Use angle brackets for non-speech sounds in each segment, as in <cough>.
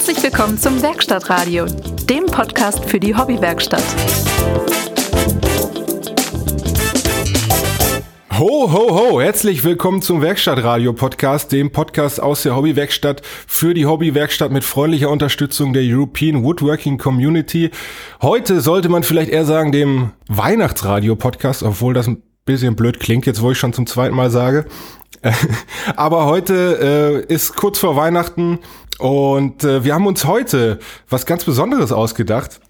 Herzlich willkommen zum Werkstattradio, dem Podcast für die Hobbywerkstatt. Ho, ho, ho! Herzlich willkommen zum Werkstattradio-Podcast, dem Podcast aus der Hobbywerkstatt für die Hobbywerkstatt mit freundlicher Unterstützung der European Woodworking Community. Heute sollte man vielleicht eher sagen dem Weihnachtsradio-Podcast, obwohl das ein bisschen blöd klingt, jetzt wo ich schon zum zweiten Mal sage. <laughs> Aber heute äh, ist kurz vor Weihnachten und äh, wir haben uns heute was ganz Besonderes ausgedacht.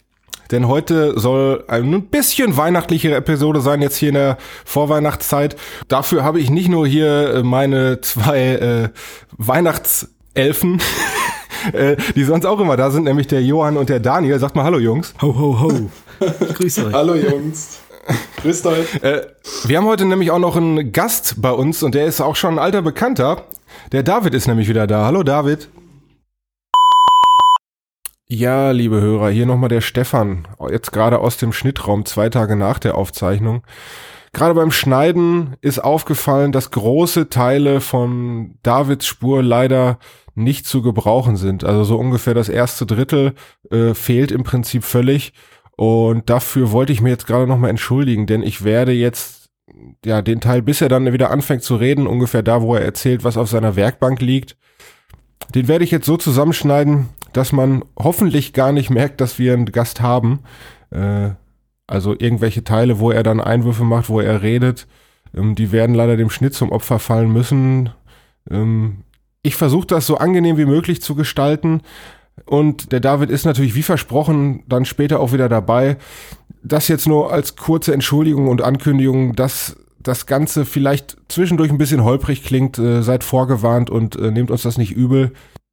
Denn heute soll ein bisschen weihnachtlichere Episode sein, jetzt hier in der Vorweihnachtszeit. Dafür habe ich nicht nur hier äh, meine zwei äh, Weihnachtselfen, <laughs> äh, die sonst auch immer da sind, nämlich der Johann und der Daniel. Sagt mal Hallo Jungs. Ho, ho, ho. <laughs> Grüß euch. Hallo Jungs. <laughs> Grüßt euch. Äh, wir haben heute nämlich auch noch einen Gast bei uns und der ist auch schon ein alter Bekannter. Der David ist nämlich wieder da. Hallo David. Ja, liebe Hörer, hier nochmal der Stefan. Jetzt gerade aus dem Schnittraum, zwei Tage nach der Aufzeichnung. Gerade beim Schneiden ist aufgefallen, dass große Teile von Davids Spur leider nicht zu gebrauchen sind. Also so ungefähr das erste Drittel äh, fehlt im Prinzip völlig. Und dafür wollte ich mir jetzt gerade nochmal entschuldigen, denn ich werde jetzt ja den Teil, bis er dann wieder anfängt zu reden, ungefähr da, wo er erzählt, was auf seiner Werkbank liegt, den werde ich jetzt so zusammenschneiden, dass man hoffentlich gar nicht merkt, dass wir einen Gast haben. Äh, also irgendwelche Teile, wo er dann Einwürfe macht, wo er redet, ähm, die werden leider dem Schnitt zum Opfer fallen müssen. Ähm, ich versuche das so angenehm wie möglich zu gestalten, und der David ist natürlich wie versprochen dann später auch wieder dabei. Das jetzt nur als kurze Entschuldigung und Ankündigung, dass das Ganze vielleicht zwischendurch ein bisschen holprig klingt. Äh, seid vorgewarnt und äh, nehmt uns das nicht übel.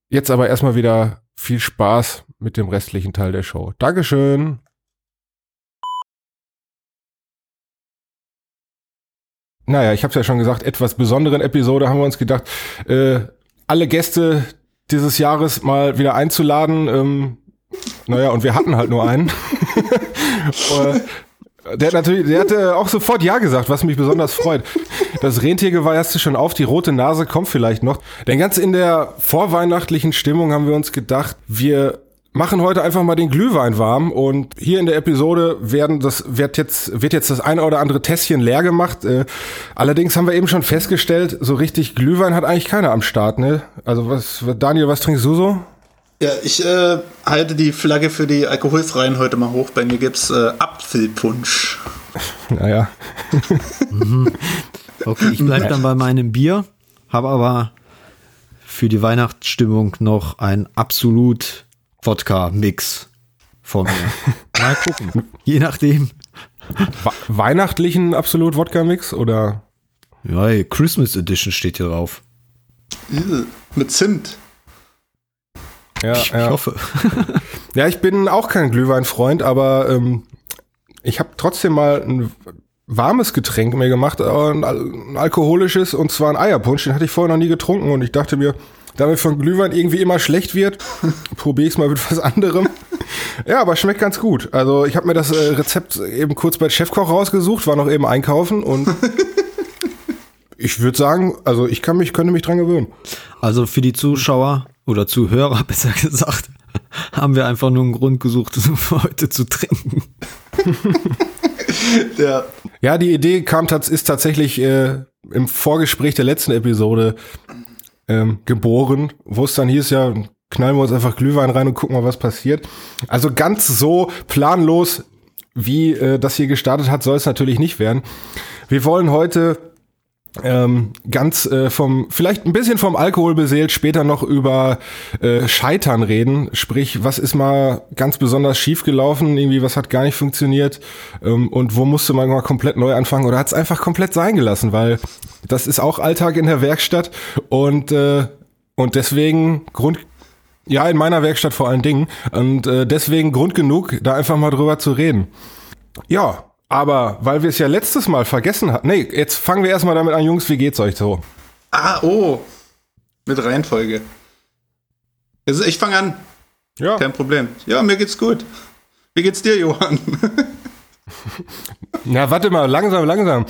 Jetzt aber erstmal wieder viel Spaß mit dem restlichen Teil der Show. Dankeschön. Naja, ich habe es ja schon gesagt, etwas besonderen Episode haben wir uns gedacht. Äh, alle Gäste, dieses Jahres mal wieder einzuladen. Ähm, naja, und wir hatten halt nur einen. <laughs> der hat natürlich, der hatte auch sofort Ja gesagt, was mich besonders freut. Das Rentiergeweih hast du schon auf, die rote Nase kommt vielleicht noch. Denn ganz in der vorweihnachtlichen Stimmung haben wir uns gedacht, wir machen heute einfach mal den Glühwein warm und hier in der Episode werden das wird jetzt wird jetzt das eine oder andere Tässchen leer gemacht. Äh, allerdings haben wir eben schon festgestellt, so richtig Glühwein hat eigentlich keiner am Start, ne? Also was Daniel, was trinkst du so? Ja, ich äh, halte die Flagge für die alkoholfreien heute mal hoch. Bei mir gibt's äh, Apfelpunsch. <laughs> naja. mhm. Okay, ich bleib dann bei meinem Bier, habe aber für die Weihnachtsstimmung noch ein absolut Wodka-Mix vor mir. <laughs> Mal gucken. Je nachdem. weihnachtlichen absolut Wodka-Mix oder? Ja, Christmas Edition steht hier drauf. Mit Zimt. Ja, ich, ja. ich hoffe. <laughs> ja, ich bin auch kein Glühweinfreund, aber ähm, ich habe trotzdem mal ein warmes Getränk mir gemacht, ein, ein alkoholisches, und zwar ein Eierpunsch. Den hatte ich vorher noch nie getrunken und ich dachte mir, da mir von Glühwein irgendwie immer schlecht wird, <laughs> probiere ich es mal mit was anderem. <laughs> Ja, aber schmeckt ganz gut. Also ich habe mir das äh, Rezept eben kurz bei Chefkoch rausgesucht, war noch eben einkaufen und <laughs> ich würde sagen, also ich kann mich, könnte mich dran gewöhnen. Also für die Zuschauer oder Zuhörer besser gesagt, haben wir einfach nur einen Grund gesucht, um heute zu trinken. ja. ja, die Idee kam ist tatsächlich äh, im Vorgespräch der letzten Episode ähm, geboren, wo es dann hieß, ja, knallen wir uns einfach Glühwein rein und gucken mal, was passiert. Also ganz so planlos, wie äh, das hier gestartet hat, soll es natürlich nicht werden. Wir wollen heute ähm, ganz äh, vom, vielleicht ein bisschen vom Alkohol beseelt, später noch über äh, Scheitern reden. Sprich, was ist mal ganz besonders schief gelaufen, irgendwie, was hat gar nicht funktioniert? Ähm, und wo musste man mal komplett neu anfangen? Oder hat es einfach komplett sein gelassen, weil das ist auch Alltag in der Werkstatt. Und, äh, und deswegen Grund, ja, in meiner Werkstatt vor allen Dingen. Und äh, deswegen Grund genug, da einfach mal drüber zu reden. Ja, aber weil wir es ja letztes Mal vergessen hatten. Nee, jetzt fangen wir erstmal damit an, Jungs, wie geht's euch so? Ah, oh. Mit Reihenfolge. Also ich fange an. Ja. Kein Problem. Ja, mir geht's gut. Wie geht's dir, Johann? <laughs> Na, warte mal, langsam, langsam.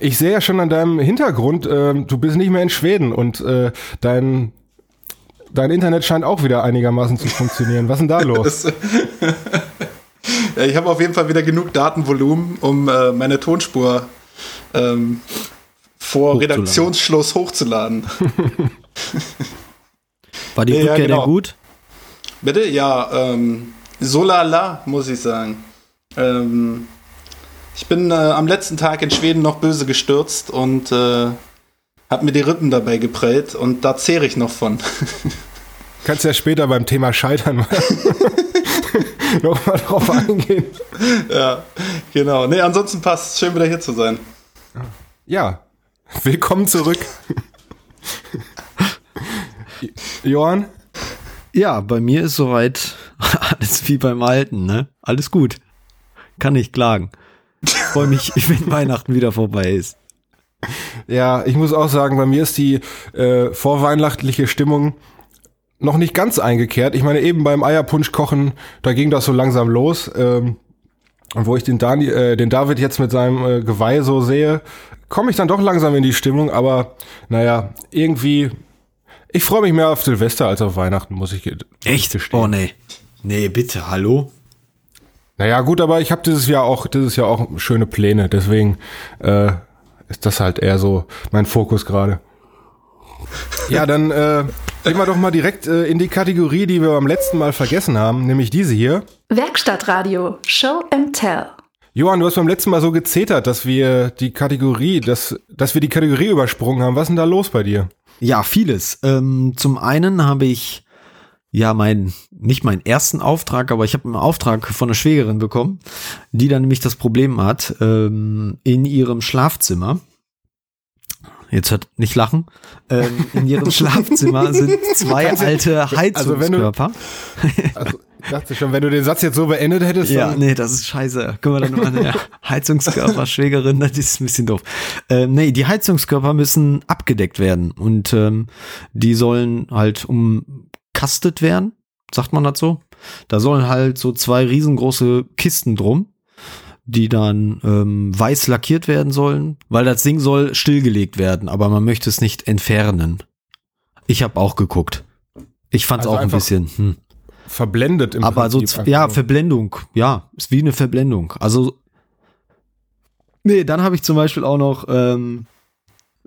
Ich sehe ja schon an deinem Hintergrund, äh, du bist nicht mehr in Schweden und äh, dein dein Internet scheint auch wieder einigermaßen zu funktionieren. Was ist denn da <laughs> los? Ja, ich habe auf jeden Fall wieder genug Datenvolumen, um äh, meine Tonspur ähm, vor hochzuladen. Redaktionsschluss hochzuladen. <laughs> War die Rückkehr ja, genau. denn gut? Bitte? Ja, ähm, so lala, muss ich sagen. Ähm, ich bin äh, am letzten Tag in Schweden noch böse gestürzt und äh, hab mir die Rippen dabei geprellt und da zehre ich noch von. <laughs> Kannst ja später beim Thema Scheitern mal <laughs> <laughs> nochmal drauf eingehen. Ja, genau. Nee, ansonsten passt. Schön wieder hier zu sein. Ja, willkommen zurück. Johann? Ja, bei mir ist soweit alles wie beim Alten, ne? Alles gut. Kann nicht klagen. Freue mich, <laughs> wenn Weihnachten wieder vorbei ist. Ja, ich muss auch sagen, bei mir ist die äh, vorweihnachtliche Stimmung noch nicht ganz eingekehrt. Ich meine, eben beim Eierpunsch kochen, da ging das so langsam los. Ähm, und wo ich den, Dani, äh, den David jetzt mit seinem äh, Geweih so sehe, komme ich dann doch langsam in die Stimmung. Aber naja, irgendwie, ich freue mich mehr auf Silvester als auf Weihnachten, muss ich Echt? Gestehen. Oh nee. Nee, bitte, hallo? Naja, gut, aber ich habe dieses Jahr auch, dieses Jahr auch schöne Pläne. Deswegen äh, ist das halt eher so mein Fokus gerade. Ja, dann äh, gehen wir doch mal direkt äh, in die Kategorie, die wir beim letzten Mal vergessen haben, nämlich diese hier. Werkstattradio, Show and Tell. Johann, du hast beim letzten Mal so gezetert, dass wir die Kategorie, dass, dass wir die Kategorie übersprungen haben. Was ist denn da los bei dir? Ja, vieles. Ähm, zum einen habe ich ja mein nicht meinen ersten Auftrag, aber ich habe einen Auftrag von einer Schwägerin bekommen, die dann nämlich das Problem hat ähm, in ihrem Schlafzimmer. Jetzt hört nicht lachen. Ähm, in ihrem <laughs> Schlafzimmer sind zwei alte Heizungskörper. Also, also ich dachte schon, wenn du den Satz jetzt so beendet hättest. Ja, nee, das ist scheiße. Können wir dann nochmal, <laughs> ja, Heizungskörper, Schwägerin, das ist ein bisschen doof. Ähm, nee, die Heizungskörper müssen abgedeckt werden und ähm, die sollen halt umkastet werden sagt man so? Da sollen halt so zwei riesengroße Kisten drum, die dann ähm, weiß lackiert werden sollen, weil das Ding soll stillgelegt werden, aber man möchte es nicht entfernen. Ich habe auch geguckt. Ich fand es also auch ein bisschen hm. verblendet im Aber Prinzip so ja, Verblendung, ja, ist wie eine Verblendung. Also nee, dann habe ich zum Beispiel auch noch ähm,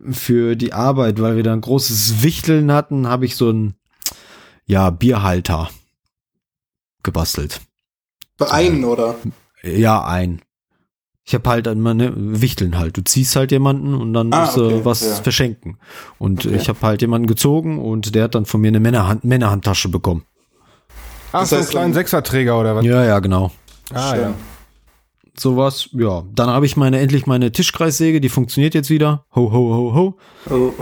für die Arbeit, weil wir da ein großes Wichteln hatten, habe ich so ein ja, Bierhalter gebastelt. Bei einen, oder? Ja, ein. Ich habe halt immer ne Wichteln halt. Du ziehst halt jemanden und dann ah, musst du okay, was ja. verschenken. Und okay. ich habe halt jemanden gezogen und der hat dann von mir eine Männerhand Männerhandtasche bekommen. Ach, das so einen kleinen Sechserträger oder was? Ja, ja, genau. Ah, Schön. ja. Sowas, ja. Dann habe ich meine endlich meine Tischkreissäge, die funktioniert jetzt wieder. Ho, ho, ho, ho. Oh.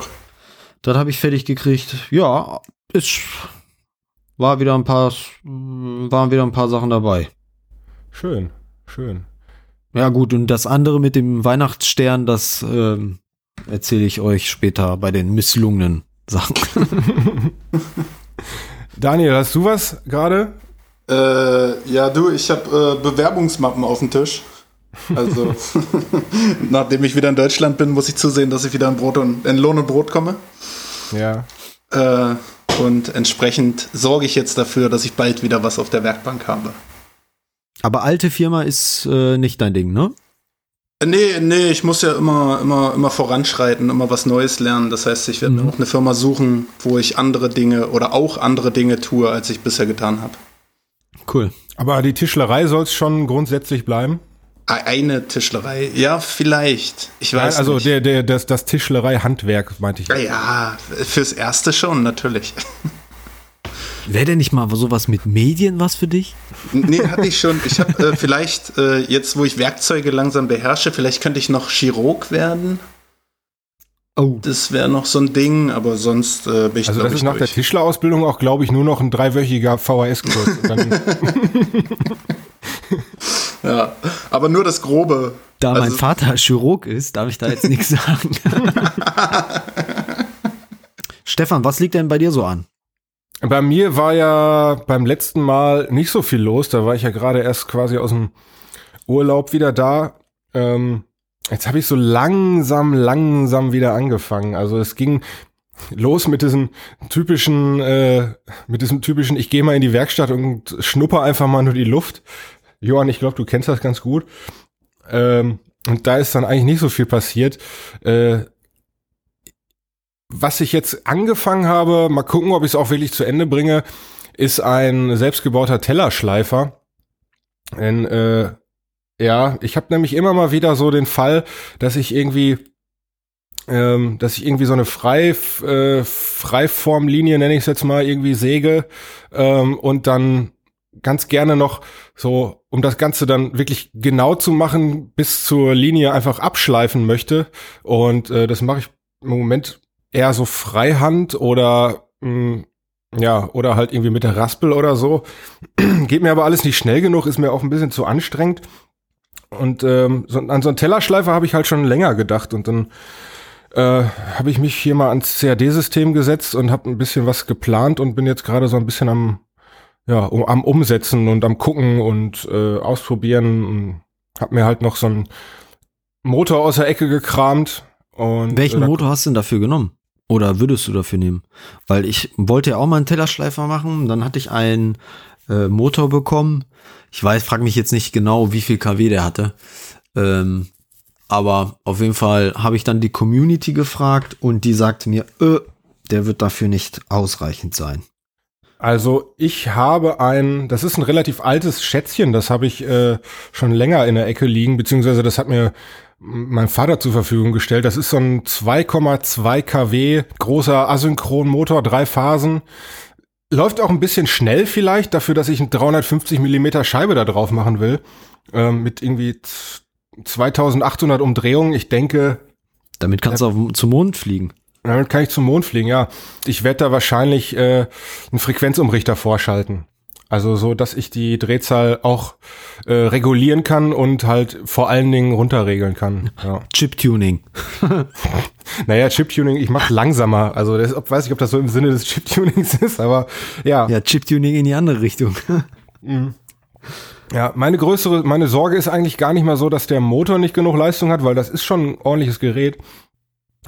Das habe ich fertig gekriegt. Ja, ist war wieder ein paar, waren wieder ein paar Sachen dabei. Schön, schön. Ja gut, und das andere mit dem Weihnachtsstern, das ähm, erzähle ich euch später bei den misslungenen Sachen. <laughs> Daniel, hast du was gerade? Äh, ja, du, ich habe äh, Bewerbungsmappen auf dem Tisch. Also, <laughs> <laughs> nachdem ich wieder in Deutschland bin, muss ich zusehen, dass ich wieder in, Brot und, in Lohn und Brot komme. Ja. Äh, und entsprechend sorge ich jetzt dafür, dass ich bald wieder was auf der Werkbank habe. Aber alte Firma ist äh, nicht dein Ding, ne? Nee, nee, ich muss ja immer, immer, immer voranschreiten, immer was Neues lernen. Das heißt, ich werde mhm. mir auch eine Firma suchen, wo ich andere Dinge oder auch andere Dinge tue, als ich bisher getan habe. Cool. Aber die Tischlerei soll es schon grundsätzlich bleiben? Eine Tischlerei, ja, vielleicht. Ich weiß also nicht. Der, der, das, das Tischlerei-Handwerk, meinte ich. Ja, fürs Erste schon, natürlich. <laughs> Wäre denn nicht mal sowas mit Medien was für dich? Nee, hatte ich schon. Ich habe äh, vielleicht, äh, jetzt wo ich Werkzeuge langsam beherrsche, vielleicht könnte ich noch Chirurg werden. Oh. Das wäre noch so ein Ding, aber sonst äh, bin ich Also das ist nach durch. der Tischlerausbildung auch, glaube ich, nur noch ein dreiwöchiger VHS-Kurs. <laughs> Ja, aber nur das Grobe. Da also, mein Vater Chirurg ist, darf ich da jetzt nichts sagen. <laughs> Stefan, was liegt denn bei dir so an? Bei mir war ja beim letzten Mal nicht so viel los. Da war ich ja gerade erst quasi aus dem Urlaub wieder da. Ähm, jetzt habe ich so langsam, langsam wieder angefangen. Also es ging, los mit diesem typischen, äh, mit diesem typischen, ich gehe mal in die Werkstatt und schnupper einfach mal nur die Luft. Johann, ich glaube, du kennst das ganz gut. Ähm, und da ist dann eigentlich nicht so viel passiert. Äh, was ich jetzt angefangen habe, mal gucken, ob ich es auch wirklich zu Ende bringe, ist ein selbstgebauter Tellerschleifer. Denn äh, ja, ich habe nämlich immer mal wieder so den Fall, dass ich irgendwie ähm, dass ich irgendwie so eine Frei, äh, Freiformlinie, nenne ich es jetzt mal, irgendwie säge ähm, und dann ganz gerne noch so, um das Ganze dann wirklich genau zu machen, bis zur Linie einfach abschleifen möchte. Und äh, das mache ich im Moment eher so Freihand oder mh, mm, ja, oder halt irgendwie mit der Raspel oder so. <clears throat> Geht mir aber alles nicht schnell genug, ist mir auch ein bisschen zu anstrengend. Und ähm, so, an so einen Tellerschleifer habe ich halt schon länger gedacht und dann äh, habe ich mich hier mal ans CAD-System gesetzt und habe ein bisschen was geplant und bin jetzt gerade so ein bisschen am ja um, am Umsetzen und am gucken und äh, ausprobieren. Und hab mir halt noch so einen Motor aus der Ecke gekramt. Und, Welchen äh, Motor hast du denn dafür genommen? Oder würdest du dafür nehmen? Weil ich wollte ja auch mal einen Tellerschleifer machen. Dann hatte ich einen äh, Motor bekommen. Ich weiß, frag mich jetzt nicht genau, wie viel kW der hatte. Ähm, aber auf jeden Fall habe ich dann die Community gefragt und die sagte mir, äh, der wird dafür nicht ausreichend sein. Also ich habe ein, das ist ein relativ altes Schätzchen, das habe ich äh, schon länger in der Ecke liegen, beziehungsweise das hat mir mein Vater zur Verfügung gestellt. Das ist so ein 2,2 kW großer Asynchronmotor, drei Phasen. Läuft auch ein bisschen schnell vielleicht, dafür, dass ich eine 350 Millimeter Scheibe da drauf machen will. Ähm, mit irgendwie 2800 Umdrehungen. Ich denke. Damit kannst du auf, zum Mond fliegen. Damit kann ich zum Mond fliegen, ja. Ich werde da wahrscheinlich äh, einen Frequenzumrichter vorschalten. Also so, dass ich die Drehzahl auch äh, regulieren kann und halt vor allen Dingen runterregeln kann. Ja. Chip-Tuning. <laughs> naja, Chip-Tuning, ich mache langsamer. Also das, weiß ich, ob das so im Sinne des Chip-Tunings <laughs> ist, aber ja. Ja, Chip-Tuning in die andere Richtung. <laughs> mhm. Ja, meine größere, meine Sorge ist eigentlich gar nicht mal so, dass der Motor nicht genug Leistung hat, weil das ist schon ein ordentliches Gerät.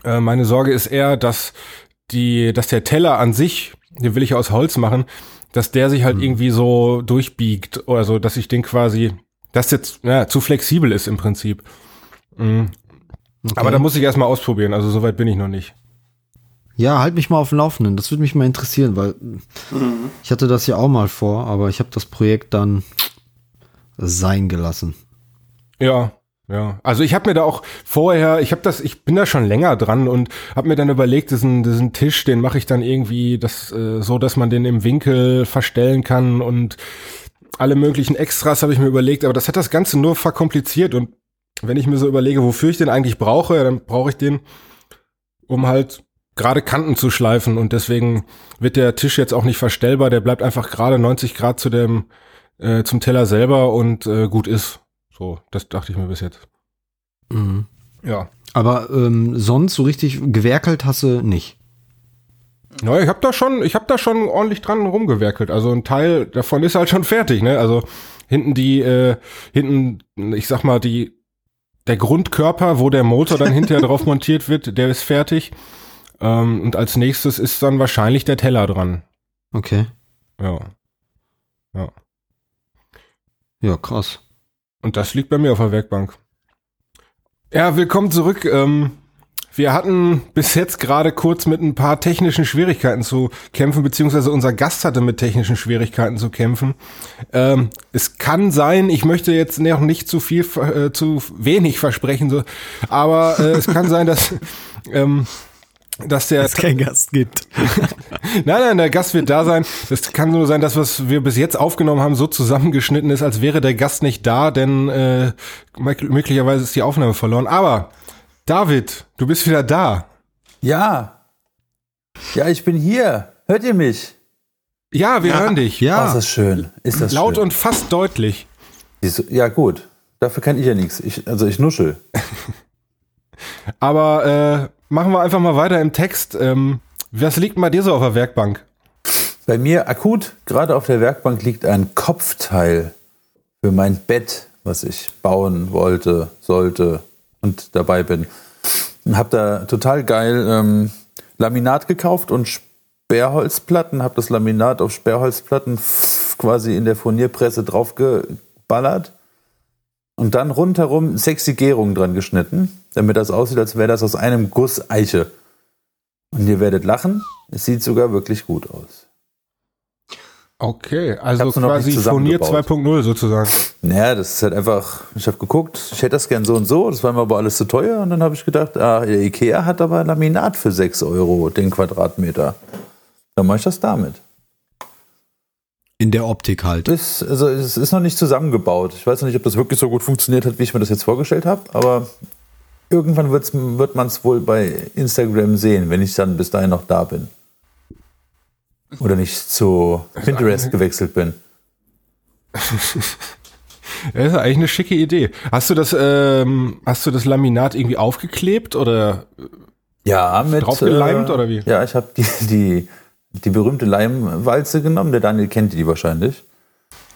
Äh, meine Sorge ist eher, dass die, dass der Teller an sich, den will ich aus Holz machen, dass der sich halt mhm. irgendwie so durchbiegt oder so, dass ich den quasi, dass jetzt ja, zu flexibel ist im Prinzip. Mhm. Okay. Aber da muss ich erstmal ausprobieren, also soweit bin ich noch nicht. Ja, halt mich mal auf dem Laufenden. Das würde mich mal interessieren, weil mhm. ich hatte das ja auch mal vor, aber ich habe das Projekt dann sein gelassen. Ja, ja, also ich habe mir da auch vorher, ich habe das, ich bin da schon länger dran und habe mir dann überlegt, diesen, diesen Tisch, den mache ich dann irgendwie das äh, so, dass man den im Winkel verstellen kann und alle möglichen Extras habe ich mir überlegt, aber das hat das Ganze nur verkompliziert und wenn ich mir so überlege, wofür ich den eigentlich brauche, dann brauche ich den, um halt gerade Kanten zu schleifen und deswegen wird der Tisch jetzt auch nicht verstellbar, der bleibt einfach gerade 90 Grad zu dem äh, zum Teller selber und äh, gut ist. So, das dachte ich mir bis jetzt. Mhm. Ja. Aber ähm, sonst so richtig gewerkelt hast du nicht. Ja, ich habe da schon, ich habe da schon ordentlich dran rumgewerkelt. Also ein Teil davon ist halt schon fertig, ne? Also hinten die, äh, hinten, ich sag mal die, der Grundkörper, wo der Motor dann hinterher drauf <laughs> montiert wird, der ist fertig. Ähm, und als nächstes ist dann wahrscheinlich der Teller dran. Okay. Ja. Ja. Ja, krass. Und das liegt bei mir auf der Werkbank. Ja, willkommen zurück. Ähm, wir hatten bis jetzt gerade kurz mit ein paar technischen Schwierigkeiten zu kämpfen, beziehungsweise unser Gast hatte mit technischen Schwierigkeiten zu kämpfen. Ähm, es kann sein, ich möchte jetzt noch nicht zu viel, äh, zu wenig versprechen, so, aber äh, es kann sein, dass <laughs> ähm, dass der es keinen Gast gibt. <laughs> nein, nein, der Gast wird da sein. Es kann nur sein, dass was wir bis jetzt aufgenommen haben, so zusammengeschnitten ist, als wäre der Gast nicht da, denn äh, möglicherweise ist die Aufnahme verloren. Aber David, du bist wieder da. Ja. Ja, ich bin hier. Hört ihr mich? Ja, wir ja. hören dich. Ja. Oh, ist das schön. Ist das Laut schön. und fast deutlich. Ja, gut. Dafür kann ich ja nichts. Ich, also ich nuschel. <laughs> Aber äh, machen wir einfach mal weiter im Text. Ähm, was liegt bei dir so auf der Werkbank? Bei mir akut, gerade auf der Werkbank, liegt ein Kopfteil für mein Bett, was ich bauen wollte, sollte und dabei bin. Und habe da total geil ähm, Laminat gekauft und Sperrholzplatten, habe das Laminat auf Sperrholzplatten quasi in der Furnierpresse draufgeballert und dann rundherum sechs Legierungen dran geschnitten, damit das aussieht, als wäre das aus einem Guss Eiche. Und ihr werdet lachen, es sieht sogar wirklich gut aus. Okay, also quasi Furnier zusammengebaut. 2.0 sozusagen. Naja, das ist halt einfach, ich habe geguckt, ich hätte das gern so und so, das war mir aber alles zu teuer und dann habe ich gedacht, ah, der Ikea hat aber Laminat für 6 Euro den Quadratmeter. Dann mache ich das damit. In der Optik halt. Das, also, es ist noch nicht zusammengebaut. Ich weiß noch nicht, ob das wirklich so gut funktioniert hat, wie ich mir das jetzt vorgestellt habe, aber irgendwann wird's, wird man es wohl bei Instagram sehen, wenn ich dann bis dahin noch da bin. Oder nicht zu Pinterest gewechselt bin. <laughs> Das ist eigentlich eine schicke Idee. Hast du das, ähm, hast du das Laminat irgendwie aufgeklebt oder? Ja, mit. Draufgeleimt oder wie? Ja, ich habe die, die, die berühmte Leimwalze genommen. Der Daniel kennt die wahrscheinlich.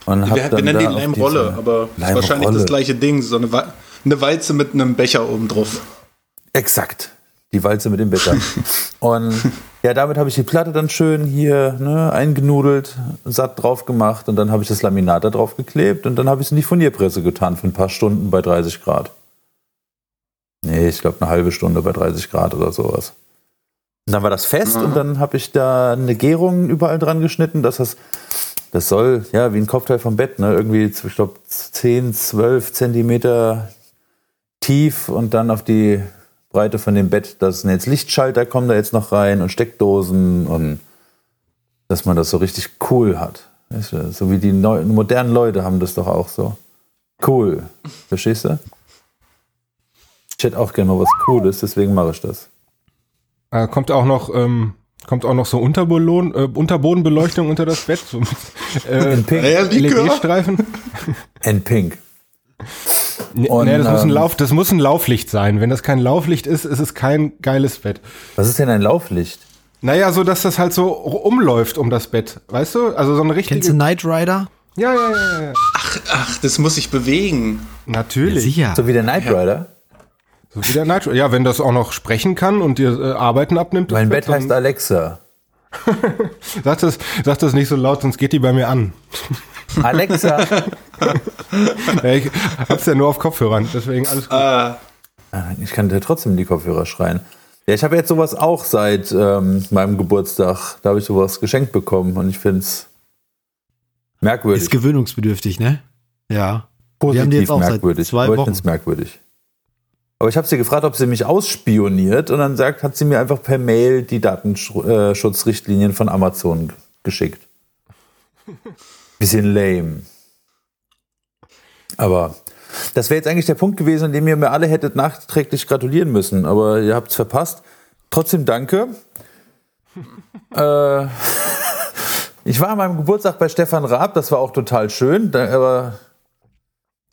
Und Wir, wir dann nennen da die Leimrolle, aber Leimrolle. wahrscheinlich das gleiche Ding. So eine, Wa- eine Walze mit einem Becher oben drauf. Exakt. Die Walze mit dem Becher. <laughs> und ja, damit habe ich die Platte dann schön hier ne, eingenudelt, satt drauf gemacht und dann habe ich das Laminat da drauf geklebt und dann habe ich es in die Furnierpresse getan für ein paar Stunden bei 30 Grad. Nee, ich glaube eine halbe Stunde bei 30 Grad oder sowas. Und dann war das fest und dann habe ich da eine Gärung überall dran geschnitten, dass das, das soll, ja, wie ein Kopfteil vom Bett, ne, irgendwie, ich glaube, 10, 12 Zentimeter tief und dann auf die Breite von dem Bett, da sind jetzt Lichtschalter, kommen da jetzt noch rein und Steckdosen und dass man das so richtig cool hat. Weißt du, So wie die neu, modernen Leute haben das doch auch so. Cool. Verstehst du? Ich hätte auch gerne mal was Cooles, deswegen mache ich das. Äh, kommt auch noch, ähm, kommt auch noch so Unterboden, äh, Unterbodenbeleuchtung unter das Bett, so mit äh, <laughs> In Pink. LED-Streifen. In Pink. Und, nee, das, muss ein ähm, Lauf, das muss ein Lauflicht sein. Wenn das kein Lauflicht ist, ist es kein geiles Bett. Was ist denn ein Lauflicht? Naja, so dass das halt so umläuft um das Bett. Weißt du? Also so eine richtige. Kennst du Knight Rider? Ja, ja, ja, ja. Ach, das muss ich bewegen. Natürlich. Sicher. So wie der Knight Rider? So wie der Nitro. Ja, wenn das auch noch sprechen kann und dir äh, Arbeiten abnimmt. Mein Bett heißt Alexa. <laughs> Sag das, sag das nicht so laut, sonst geht die bei mir an. Alexa. <laughs> Ja, ich hab's ja nur auf Kopfhörern, deswegen alles gut. Ah, Ich kann dir trotzdem in die Kopfhörer schreien. Ja, ich habe jetzt sowas auch seit ähm, meinem Geburtstag. Da habe ich sowas geschenkt bekommen und ich finde es merkwürdig. Ist gewöhnungsbedürftig, ne? Ja. positiv wir haben die jetzt auch seit merkwürdig. zwei aber ich Wochen. es merkwürdig. Aber ich habe sie gefragt, ob sie mich ausspioniert und dann sagt, hat sie mir einfach per Mail die Datenschutzrichtlinien von Amazon geschickt. Bisschen lame. Aber das wäre jetzt eigentlich der Punkt gewesen, an dem ihr mir alle hättet nachträglich gratulieren müssen. Aber ihr habt es verpasst. Trotzdem danke. äh, <laughs> ich war an meinem Geburtstag bei Stefan Raab, das war auch total schön. Da, aber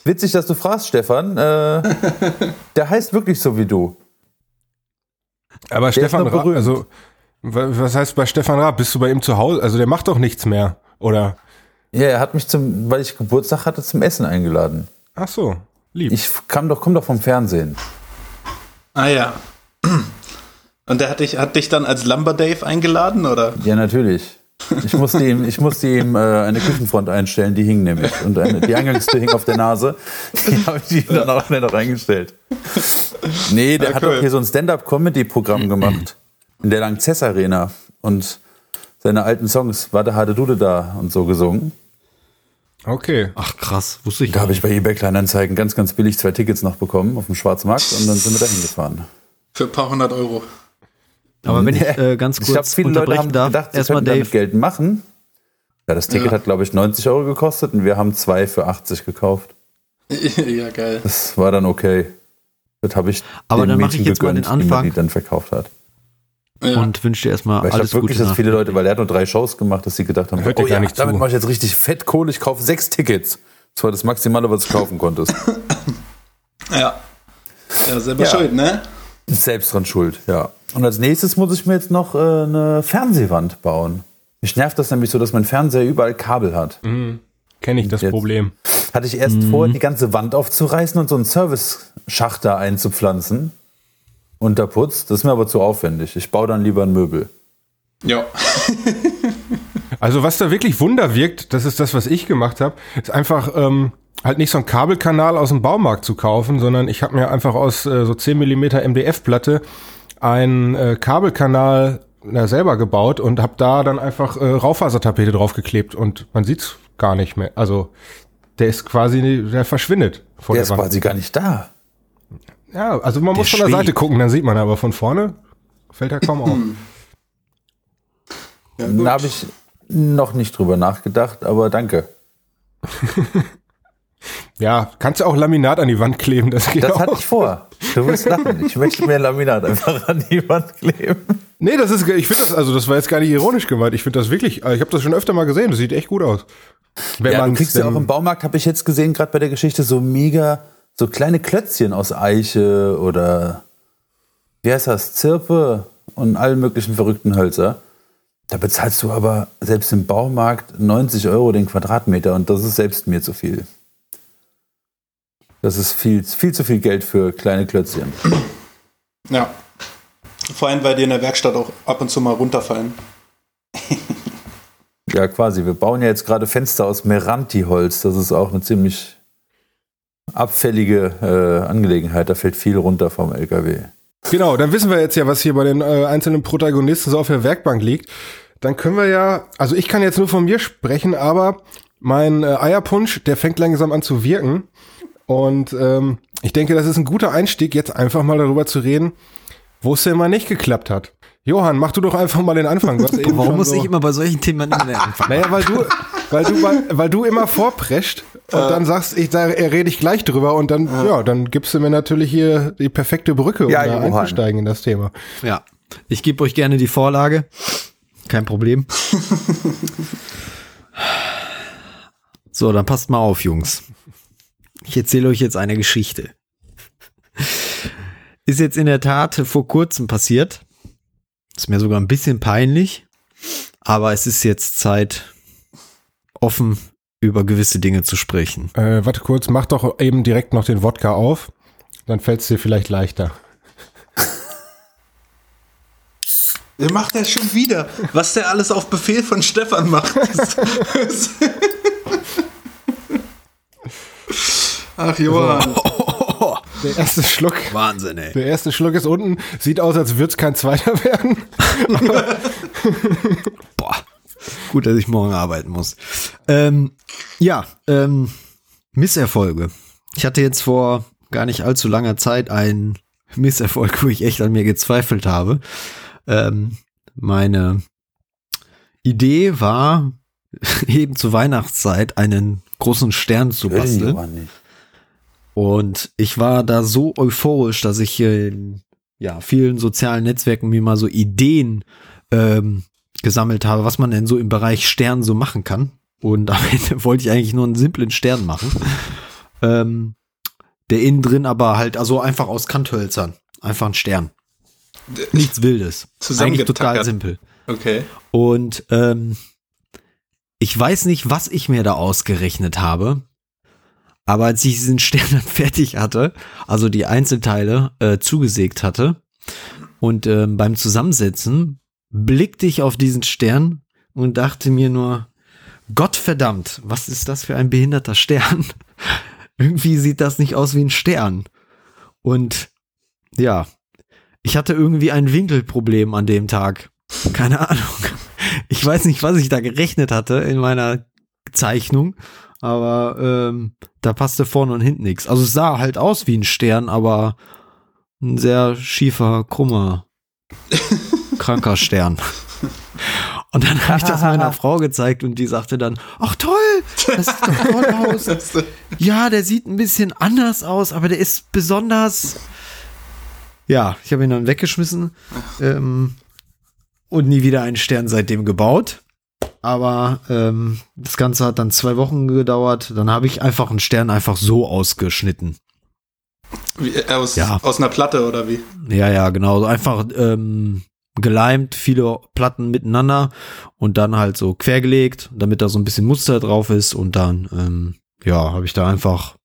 witzig, dass du fragst, Stefan. Äh, <laughs> der heißt wirklich so wie du. Aber ist Stefan Raab, also wa- was heißt bei Stefan Raab? Bist du bei ihm zu Hause? Also der macht doch nichts mehr, oder? Ja, er hat mich zum, weil ich Geburtstag hatte, zum Essen eingeladen. Ach so, lieb. Ich kam doch, komm doch vom Fernsehen. ah ja. <clears throat> Und der hat dich, hat dich dann als Lumber Dave eingeladen, oder? Ja, natürlich. Ich musste ihm, ich musste ihm äh, eine Küchenfront einstellen, die hing nämlich. Und eine, die Eingangstür hing auf der Nase. Die <laughs> habe ich ihm dann auch schnell noch eingestellt. Nee, der hat cool. doch hier so ein Stand-Up-Comedy-Programm <clears throat> gemacht. In der Langzess Arena. Und seine alten Songs, Warte, Hade Dude da und so gesungen. Okay. Ach krass, wusste ich Da habe ich bei eBay Kleinanzeigen ganz, ganz billig zwei Tickets noch bekommen auf dem Schwarzmarkt und dann sind wir da hingefahren. Für ein paar hundert Euro. Aber wenn <laughs> ich äh, ganz kurz Ich glaube, viele Leute unterbrechen haben darf, gedacht, erstmal damit Geld machen. Ja, das Ticket Ja. hat, glaube ich, 90 Euro gekostet und wir haben zwei für 80 gekauft. <laughs> ja, geil. Das war dann okay. Das habe ich Aber dann mach Mädchen ich jetzt mal den gegönnt, die mir Anfang. die dann verkauft hat. Ja. und wünsche dir erstmal Weil ich alles wirklich, Gute. dass viele Leute, weil er hat nur drei Shows gemacht, dass sie gedacht haben, Hört oh ja, nicht damit mache ich jetzt richtig fett Kohle, ich kaufe sechs Tickets. Das war das Maximale, was du kaufen konntest. <laughs> ja. Ja, selber Ja. schuld, ne? Selbst dran schuld, ja. Und als nächstes muss ich mir jetzt noch äh, eine Fernsehwand bauen. Mich nervt das nämlich so, dass mein Fernseher überall Kabel hat. Kenne ich das Jetzt- Problem. Hatte ich erst vor, die ganze Wand aufzureißen und so einen Service-Schacht da einzupflanzen. unterputzt. Das ist mir aber zu aufwendig. Ich baue dann lieber ein Möbel. Ja. <laughs> Also was da wirklich Wunder wirkt, das ist das, was ich gemacht habe, ist einfach ähm, halt nicht so ein Kabelkanal aus dem Baumarkt zu kaufen, sondern ich habe mir einfach aus äh, so 10 mm MDF-Platte einen äh, Kabelkanal na, selber gebaut und habe da dann einfach äh, Raufasertapete draufgeklebt und man sieht's gar nicht mehr. Also der ist quasi, der verschwindet vor Der der, ist Wand. quasi gar nicht da. Ja, also man muss von der schwebt. Seite gucken, dann sieht man, aber von vorne fällt er kaum auf. ja Da habe ich noch nicht drüber nachgedacht, aber danke. <laughs> Ja, kannst du auch Laminat an die Wand kleben, das geht Das auch. hatte ich vor. Du wirst lachen. Ich möchte mir Laminat einfach an die Wand kleben. Nee, das ist, ich finde das, also das war jetzt gar nicht ironisch gemeint. Ich finde das wirklich, also ich habe das schon öfter mal gesehen. Das sieht echt gut aus. Wenn Ja, du kriegst ja auch im Baumarkt, habe ich jetzt gesehen, gerade bei der Geschichte, so mega, so kleine Klötzchen aus Eiche oder wie heißt das, Zirpe und allen möglichen verrückten Hölzer. Da bezahlst du aber selbst im Baumarkt 90 Euro den Quadratmeter und das ist selbst mir zu viel. Das ist viel, viel zu viel Geld für kleine Klötzchen. Ja. Vor allem, weil die in der Werkstatt auch ab und zu mal runterfallen. <laughs> Ja, quasi. Wir bauen ja jetzt gerade Fenster aus Meranti-Holz. Das ist auch eine ziemlich abfällige äh, Angelegenheit. Da fällt viel runter vom LKW. Genau, dann wissen wir jetzt ja, was hier bei den äh, einzelnen Protagonisten so auf der Werkbank liegt. Dann können wir ja, also ich kann jetzt nur von mir sprechen, aber mein äh, Eierpunsch, der fängt langsam an zu wirken. Und ähm, ich denke, das ist ein guter Einstieg, jetzt einfach mal darüber zu reden, wo es denn mal nicht geklappt hat. Johann, mach du doch einfach mal den Anfang. <laughs> Warum muss so, ich immer bei solchen Themen anfangen? Naja, weil du, weil du, weil, weil du immer vorprescht und dann sagst, ich da rede ich gleich drüber und dann, ja, dann gibst du mir natürlich hier die perfekte Brücke, um Ja, da Johann. einzusteigen in das Thema. Ja, ich gebe euch gerne die Vorlage. Kein Problem. <laughs> So, dann passt mal auf, Jungs. Ich erzähle euch jetzt eine Geschichte. Ist jetzt in der Tat vor kurzem passiert. Ist mir sogar ein bisschen peinlich. Aber es ist jetzt Zeit, offen über gewisse Dinge zu sprechen. Äh, warte kurz, mach doch eben direkt noch den Wodka auf. Dann fällt es dir vielleicht leichter. Der macht das schon wieder. Was der alles auf Befehl von Stefan macht. <laughs> <laughs> Ach, Johann. <laughs> Der erste Schluck, Wahnsinn, ey. der erste Schluck ist unten. Sieht aus, als würde es kein zweiter <laughs> werden. <laughs> Boah. Gut, dass ich morgen arbeiten muss. Ähm, ja, ähm, Misserfolge. Ich hatte jetzt vor gar nicht allzu langer Zeit einen Misserfolg, wo ich echt an mir gezweifelt habe. Ähm, meine Idee war, eben zur Weihnachtszeit einen großen Stern zu basteln. Und ich war da so euphorisch, dass ich in ja, vielen sozialen Netzwerken mir mal so Ideen ähm, gesammelt habe, was man denn so im Bereich Stern so machen kann. Und am <laughs> Ende wollte ich eigentlich nur einen simplen Stern machen. ähm, der innen drin aber halt, also einfach aus Kanthölzern. Einfach ein Stern. Nichts Wildes. Eigentlich total simpel. Okay. Und ähm, ich weiß nicht, was ich mir da ausgerechnet habe. Aber als ich diesen Stern <laughs> dann fertig hatte, also die Einzelteile äh, zugesägt hatte und ähm, beim Zusammensetzen blickte ich auf diesen Stern und dachte mir nur, Gott verdammt, was ist das für ein behinderter Stern? <laughs> Irgendwie sieht das nicht aus wie ein Stern. Und ja, ich hatte irgendwie ein Winkelproblem an dem Tag. Keine Ahnung. <laughs> Ich weiß nicht, was ich da gerechnet hatte in meiner Zeichnung, aber ähm, da passte vorne und hinten nichts. Also es sah halt aus wie ein Stern, aber ein sehr schiefer, krummer, <laughs> kranker Stern. Und dann habe ich das meiner <laughs> Frau gezeigt und die sagte dann, ach toll, das sieht doch <laughs> aus. Ja, der sieht ein bisschen anders aus, aber der ist besonders. Ja, ich habe ihn dann weggeschmissen ähm, und nie wieder einen Stern seitdem gebaut. Aber ähm, das Ganze hat dann zwei Wochen gedauert. Dann habe ich einfach einen Stern einfach so ausgeschnitten. Wie, äh, aus, Ja. aus einer Platte oder wie? Ja, ja, genau. So Einfach ähm, geleimt, viele Platten miteinander und dann halt so quergelegt, damit da so ein bisschen Muster drauf ist. Und dann, ähm, ja, habe ich da einfach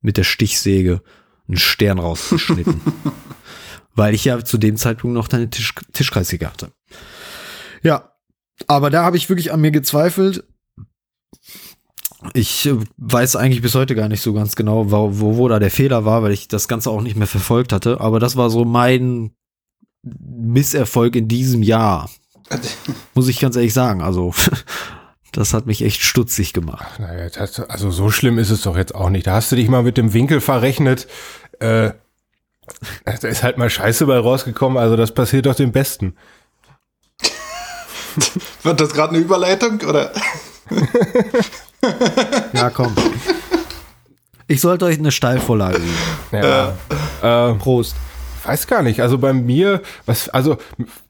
mit der Stichsäge einen Stern rausgeschnitten. <laughs> weil ich ja zu dem Zeitpunkt noch deine Tisch, Tischkreissäge hatte. Ja, aber da habe ich wirklich an mir gezweifelt. Ich äh, weiß eigentlich bis heute gar nicht so ganz genau, wo, wo, wo da der Fehler war, weil ich das Ganze auch nicht mehr verfolgt hatte. Aber das war so mein Misserfolg in diesem Jahr. <laughs> Muss ich ganz ehrlich sagen. Also, <laughs> das hat mich echt stutzig gemacht. Naja, das, also so schlimm ist es doch jetzt auch nicht. Da hast du dich mal mit dem Winkel verrechnet. Äh, da ist halt mal Scheiße bei rausgekommen. Also das passiert doch dem Besten. <laughs> Wird das gerade eine Überleitung oder? <laughs> Ja, komm. Ich sollte euch eine Steilvorlage geben. Ja. Äh, Prost. weiß gar nicht. Also bei mir, was, also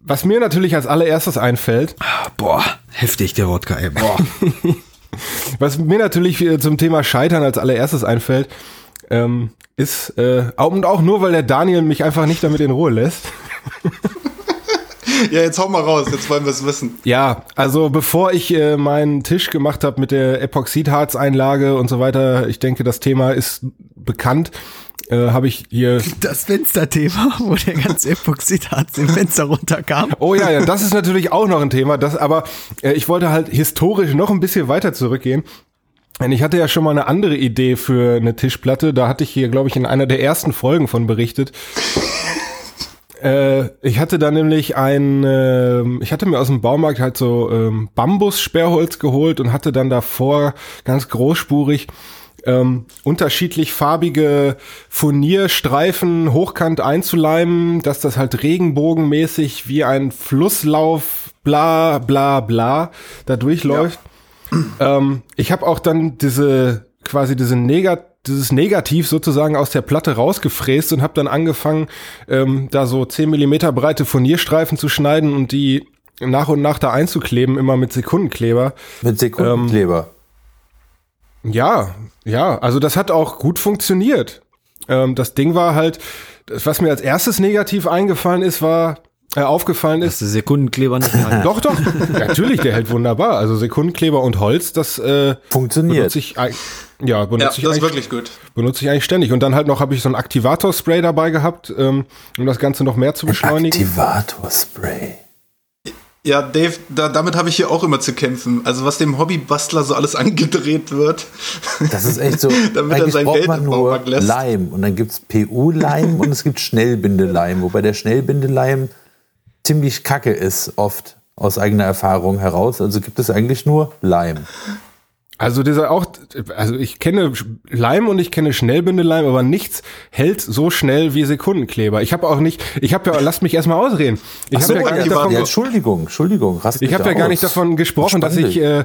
was mir natürlich als allererstes einfällt, Boah, heftig der Wodka, ey. Boah. <laughs> was mir natürlich äh, zum Thema Scheitern als allererstes einfällt, ähm, ist, äh, und auch nur, weil der Daniel mich einfach nicht damit in Ruhe lässt. <laughs> Ja, jetzt hau mal raus, jetzt wollen wir es wissen. Ja, also bevor ich äh, meinen Tisch gemacht habe mit der Epoxidharzeinlage und so weiter, ich denke, das Thema ist bekannt, äh, habe ich hier Das Fensterthema, <laughs> wo der ganze Epoxidharz im Fenster runterkam. Oh ja, ja, das ist natürlich auch noch ein Thema. Das, aber äh, ich wollte halt historisch noch ein bisschen weiter zurückgehen. Denn ich hatte ja schon mal eine andere Idee für eine Tischplatte. Da hatte ich hier, glaube ich, in einer der ersten Folgen von berichtet. Äh, ich hatte da nämlich ein, ähm, ich hatte mir aus dem Baumarkt halt so ähm, Bambus-Sperrholz geholt und hatte dann davor ganz großspurig ähm, unterschiedlich farbige Furnierstreifen hochkant einzuleimen, dass das halt regenbogenmäßig wie ein Flusslauf, bla bla bla, da durchläuft. Ähm, ich habe auch dann diese quasi diese Negat dieses Negativ sozusagen aus der Platte rausgefräst und habe dann angefangen, ähm, da so 10 Millimeter breite Furnierstreifen zu schneiden und die nach und nach da einzukleben, immer mit Sekundenkleber. Mit Sekundenkleber. Ja, ja, also das hat auch gut funktioniert. Ähm, das Ding war halt, was mir als erstes negativ eingefallen ist, war, äh, aufgefallen ist, Dass Sekundenkleber nicht mehr <laughs> doch, doch, natürlich, der hält wunderbar. Also Sekundenkleber und Holz, das äh, funktioniert. benutze ich, ja, Ja, benutze das ich ist eigentlich wirklich gut. benutze ich eigentlich ständig. Und dann halt noch habe ich so ein Aktivator-Spray dabei gehabt, ähm, um das Ganze noch mehr zu beschleunigen. Aktivator-Spray. Ja, Dave, da, damit habe ich hier auch immer zu kämpfen. Also was dem Hobbybastler so alles <laughs> angedreht wird. Das ist echt so. <laughs> Damit er sein braucht Geld man im Baumarkt lässt. Leim. Und dann gibt's PU-Leim und es gibt Schnellbindeleim. Wobei der Schnellbindeleim ziemlich kacke ist, oft aus eigener Erfahrung heraus. Also gibt es eigentlich nur Leim. Also dieser auch, also ich kenne Leim und ich kenne Schnellbindeleim, aber nichts hält so schnell wie Sekundenkleber. Ich habe auch nicht, ich habe ja, lasst mich erstmal ausreden. Ich habe so, ja gar nicht davon, ja, Entschuldigung, Entschuldigung. ich habe ja gar nicht davon gesprochen, dass ich, äh,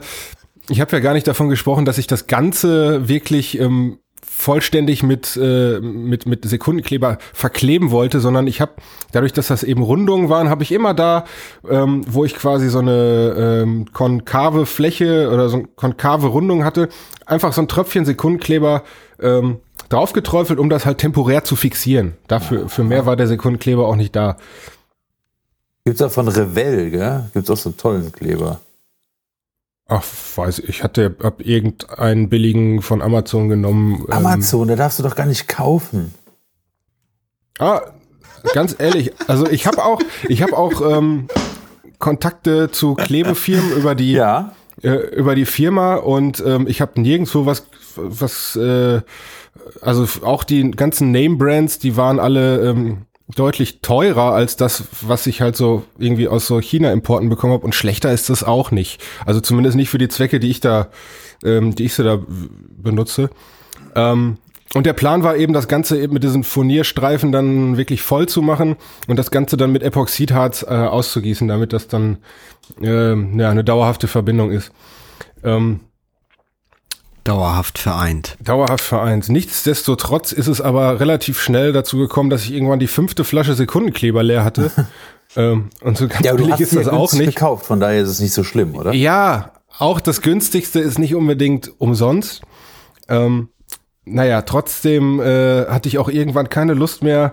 ich habe ja gar nicht davon gesprochen, dass ich das Ganze wirklich ähm, vollständig mit, äh, mit, mit Sekundenkleber verkleben wollte, sondern ich habe, dadurch, dass das eben Rundungen waren, habe ich immer da, ähm, wo ich quasi so eine ähm, konkave Fläche oder so eine konkave Rundung hatte, einfach so ein Tröpfchen Sekundenkleber ähm, draufgeträufelt, um das halt temporär zu fixieren. Dafür, für mehr war der Sekundenkleber auch nicht da. Gibt's auch von Revell, gell? Gibt's auch so einen tollen Kleber. Ach, weiß ich, ich hatte hab irgendeinen billigen von Amazon genommen. ähm, Amazon, da darfst du doch gar nicht kaufen. Ah, ganz ehrlich, also ich habe auch, ich habe auch ähm, Kontakte zu Klebefirmen über die Ja. äh, über die Firma und ähm, ich habe nirgendwo was was äh, also auch die ganzen Name Brands, die waren alle ähm, deutlich teurer als das, was ich halt so irgendwie aus so China-Importen bekommen habe und schlechter ist das auch nicht. Also zumindest nicht für die Zwecke, die ich da, ähm, die ich so da benutze. Ähm, und der Plan war eben, das Ganze eben mit diesen Furnierstreifen dann wirklich voll zu machen und das Ganze dann mit Epoxidharz äh, auszugießen, damit das dann ähm, ja, eine dauerhafte Verbindung ist. Ähm, Dauerhaft vereint. dauerhaft vereint. Nichtsdestotrotz ist es aber relativ schnell dazu gekommen, dass ich irgendwann die fünfte Flasche Sekundenkleber leer hatte. <laughs> ähm, und so ganz Ja, billig ist das ja auch nicht. gekauft, von daher ist es nicht so schlimm, oder? Ja, auch das günstigste ist nicht unbedingt umsonst. Ähm, naja, trotzdem äh, hatte ich auch irgendwann keine Lust mehr,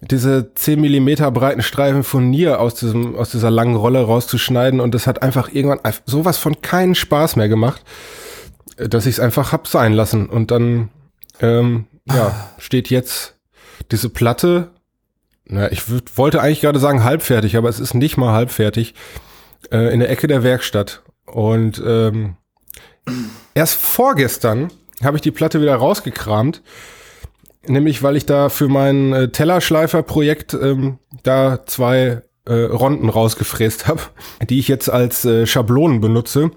diese 10 Millimeter breiten Streifen von Nier aus diesem aus dieser langen Rolle rauszuschneiden und das hat einfach irgendwann sowas von keinen Spaß mehr gemacht, dass ich es einfach hab sein lassen und dann ähm, ja steht jetzt diese Platte na, ich wollte eigentlich gerade sagen halbfertig, aber es ist nicht mal halbfertig, äh, in der Ecke der Werkstatt. Und ähm, erst vorgestern habe ich die Platte wieder rausgekramt, nämlich weil ich da für mein äh, Tellerschleifer-Projekt ähm, da zwei äh, Ronden rausgefräst habe, <laughs> die ich jetzt als äh, Schablonen benutze.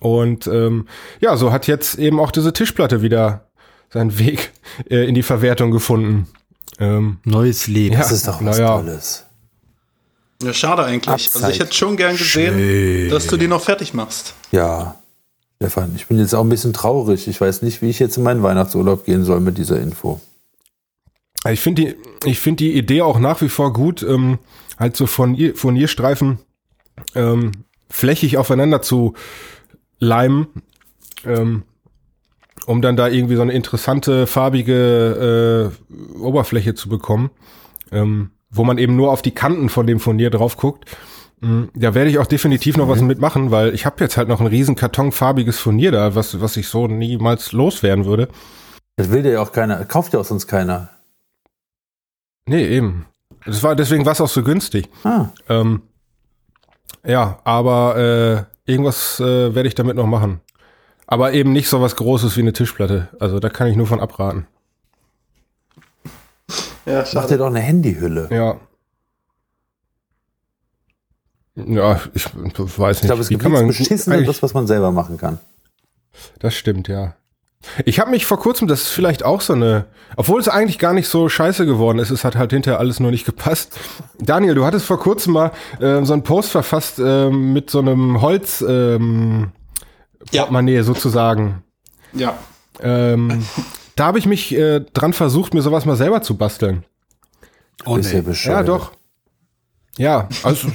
Und ähm, ja, so hat jetzt eben auch diese Tischplatte wieder seinen Weg <laughs> äh, in die Verwertung gefunden. Ähm, Neues Leben. Ja. Das ist doch was naja. Tolles. Ja, schade eigentlich. Also Abzeit. ich hätte schon gern gesehen, dass du die noch fertig machst. Ja. Stefan, ich bin jetzt auch ein bisschen traurig. Ich weiß nicht, wie ich jetzt in meinen Weihnachtsurlaub gehen soll mit dieser Info. ich finde die, ich finde die Idee auch nach wie vor gut, ähm, halt so von Furnierstreifen ähm, flächig aufeinander zu leimen, ähm, um dann da irgendwie so eine interessante farbige äh, Oberfläche zu bekommen, ähm, wo man eben nur auf die Kanten von dem Furnier drauf guckt. Mm, Da werde ich auch definitiv noch was mitmachen, weil ich habe jetzt halt noch einen riesen Karton farbiges Furnier da, was, was ich so niemals loswerden würde. Das will dir ja auch keiner, kauft ja auch sonst keiner. Nee, eben. Das war, deswegen war es auch so günstig. Ah, Ähm, ja, aber äh, irgendwas äh, werde ich damit noch machen. Aber eben nicht so was Großes wie eine Tischplatte. Also da kann ich nur von abraten. Ja, mach dir doch eine Handyhülle. Ja. Ja, ich weiß nicht. Ich glaube, es Wie gibt nichts Beschisseneres, eigentlich- was man selber machen kann. Das stimmt, ja. Ich habe mich vor kurzem, das ist vielleicht auch so eine, obwohl es eigentlich gar nicht so scheiße geworden ist, es hat halt hinterher alles nur nicht gepasst. Daniel, du hattest vor kurzem mal äh, so einen Post verfasst äh, mit so einem Holz ähm, Ja. Portemonnaie sozusagen. Ja. Ähm, da habe ich mich äh, dran versucht, mir sowas mal selber zu basteln. Oh, ist ja nee. bescheuert. Ja, doch. Ja, also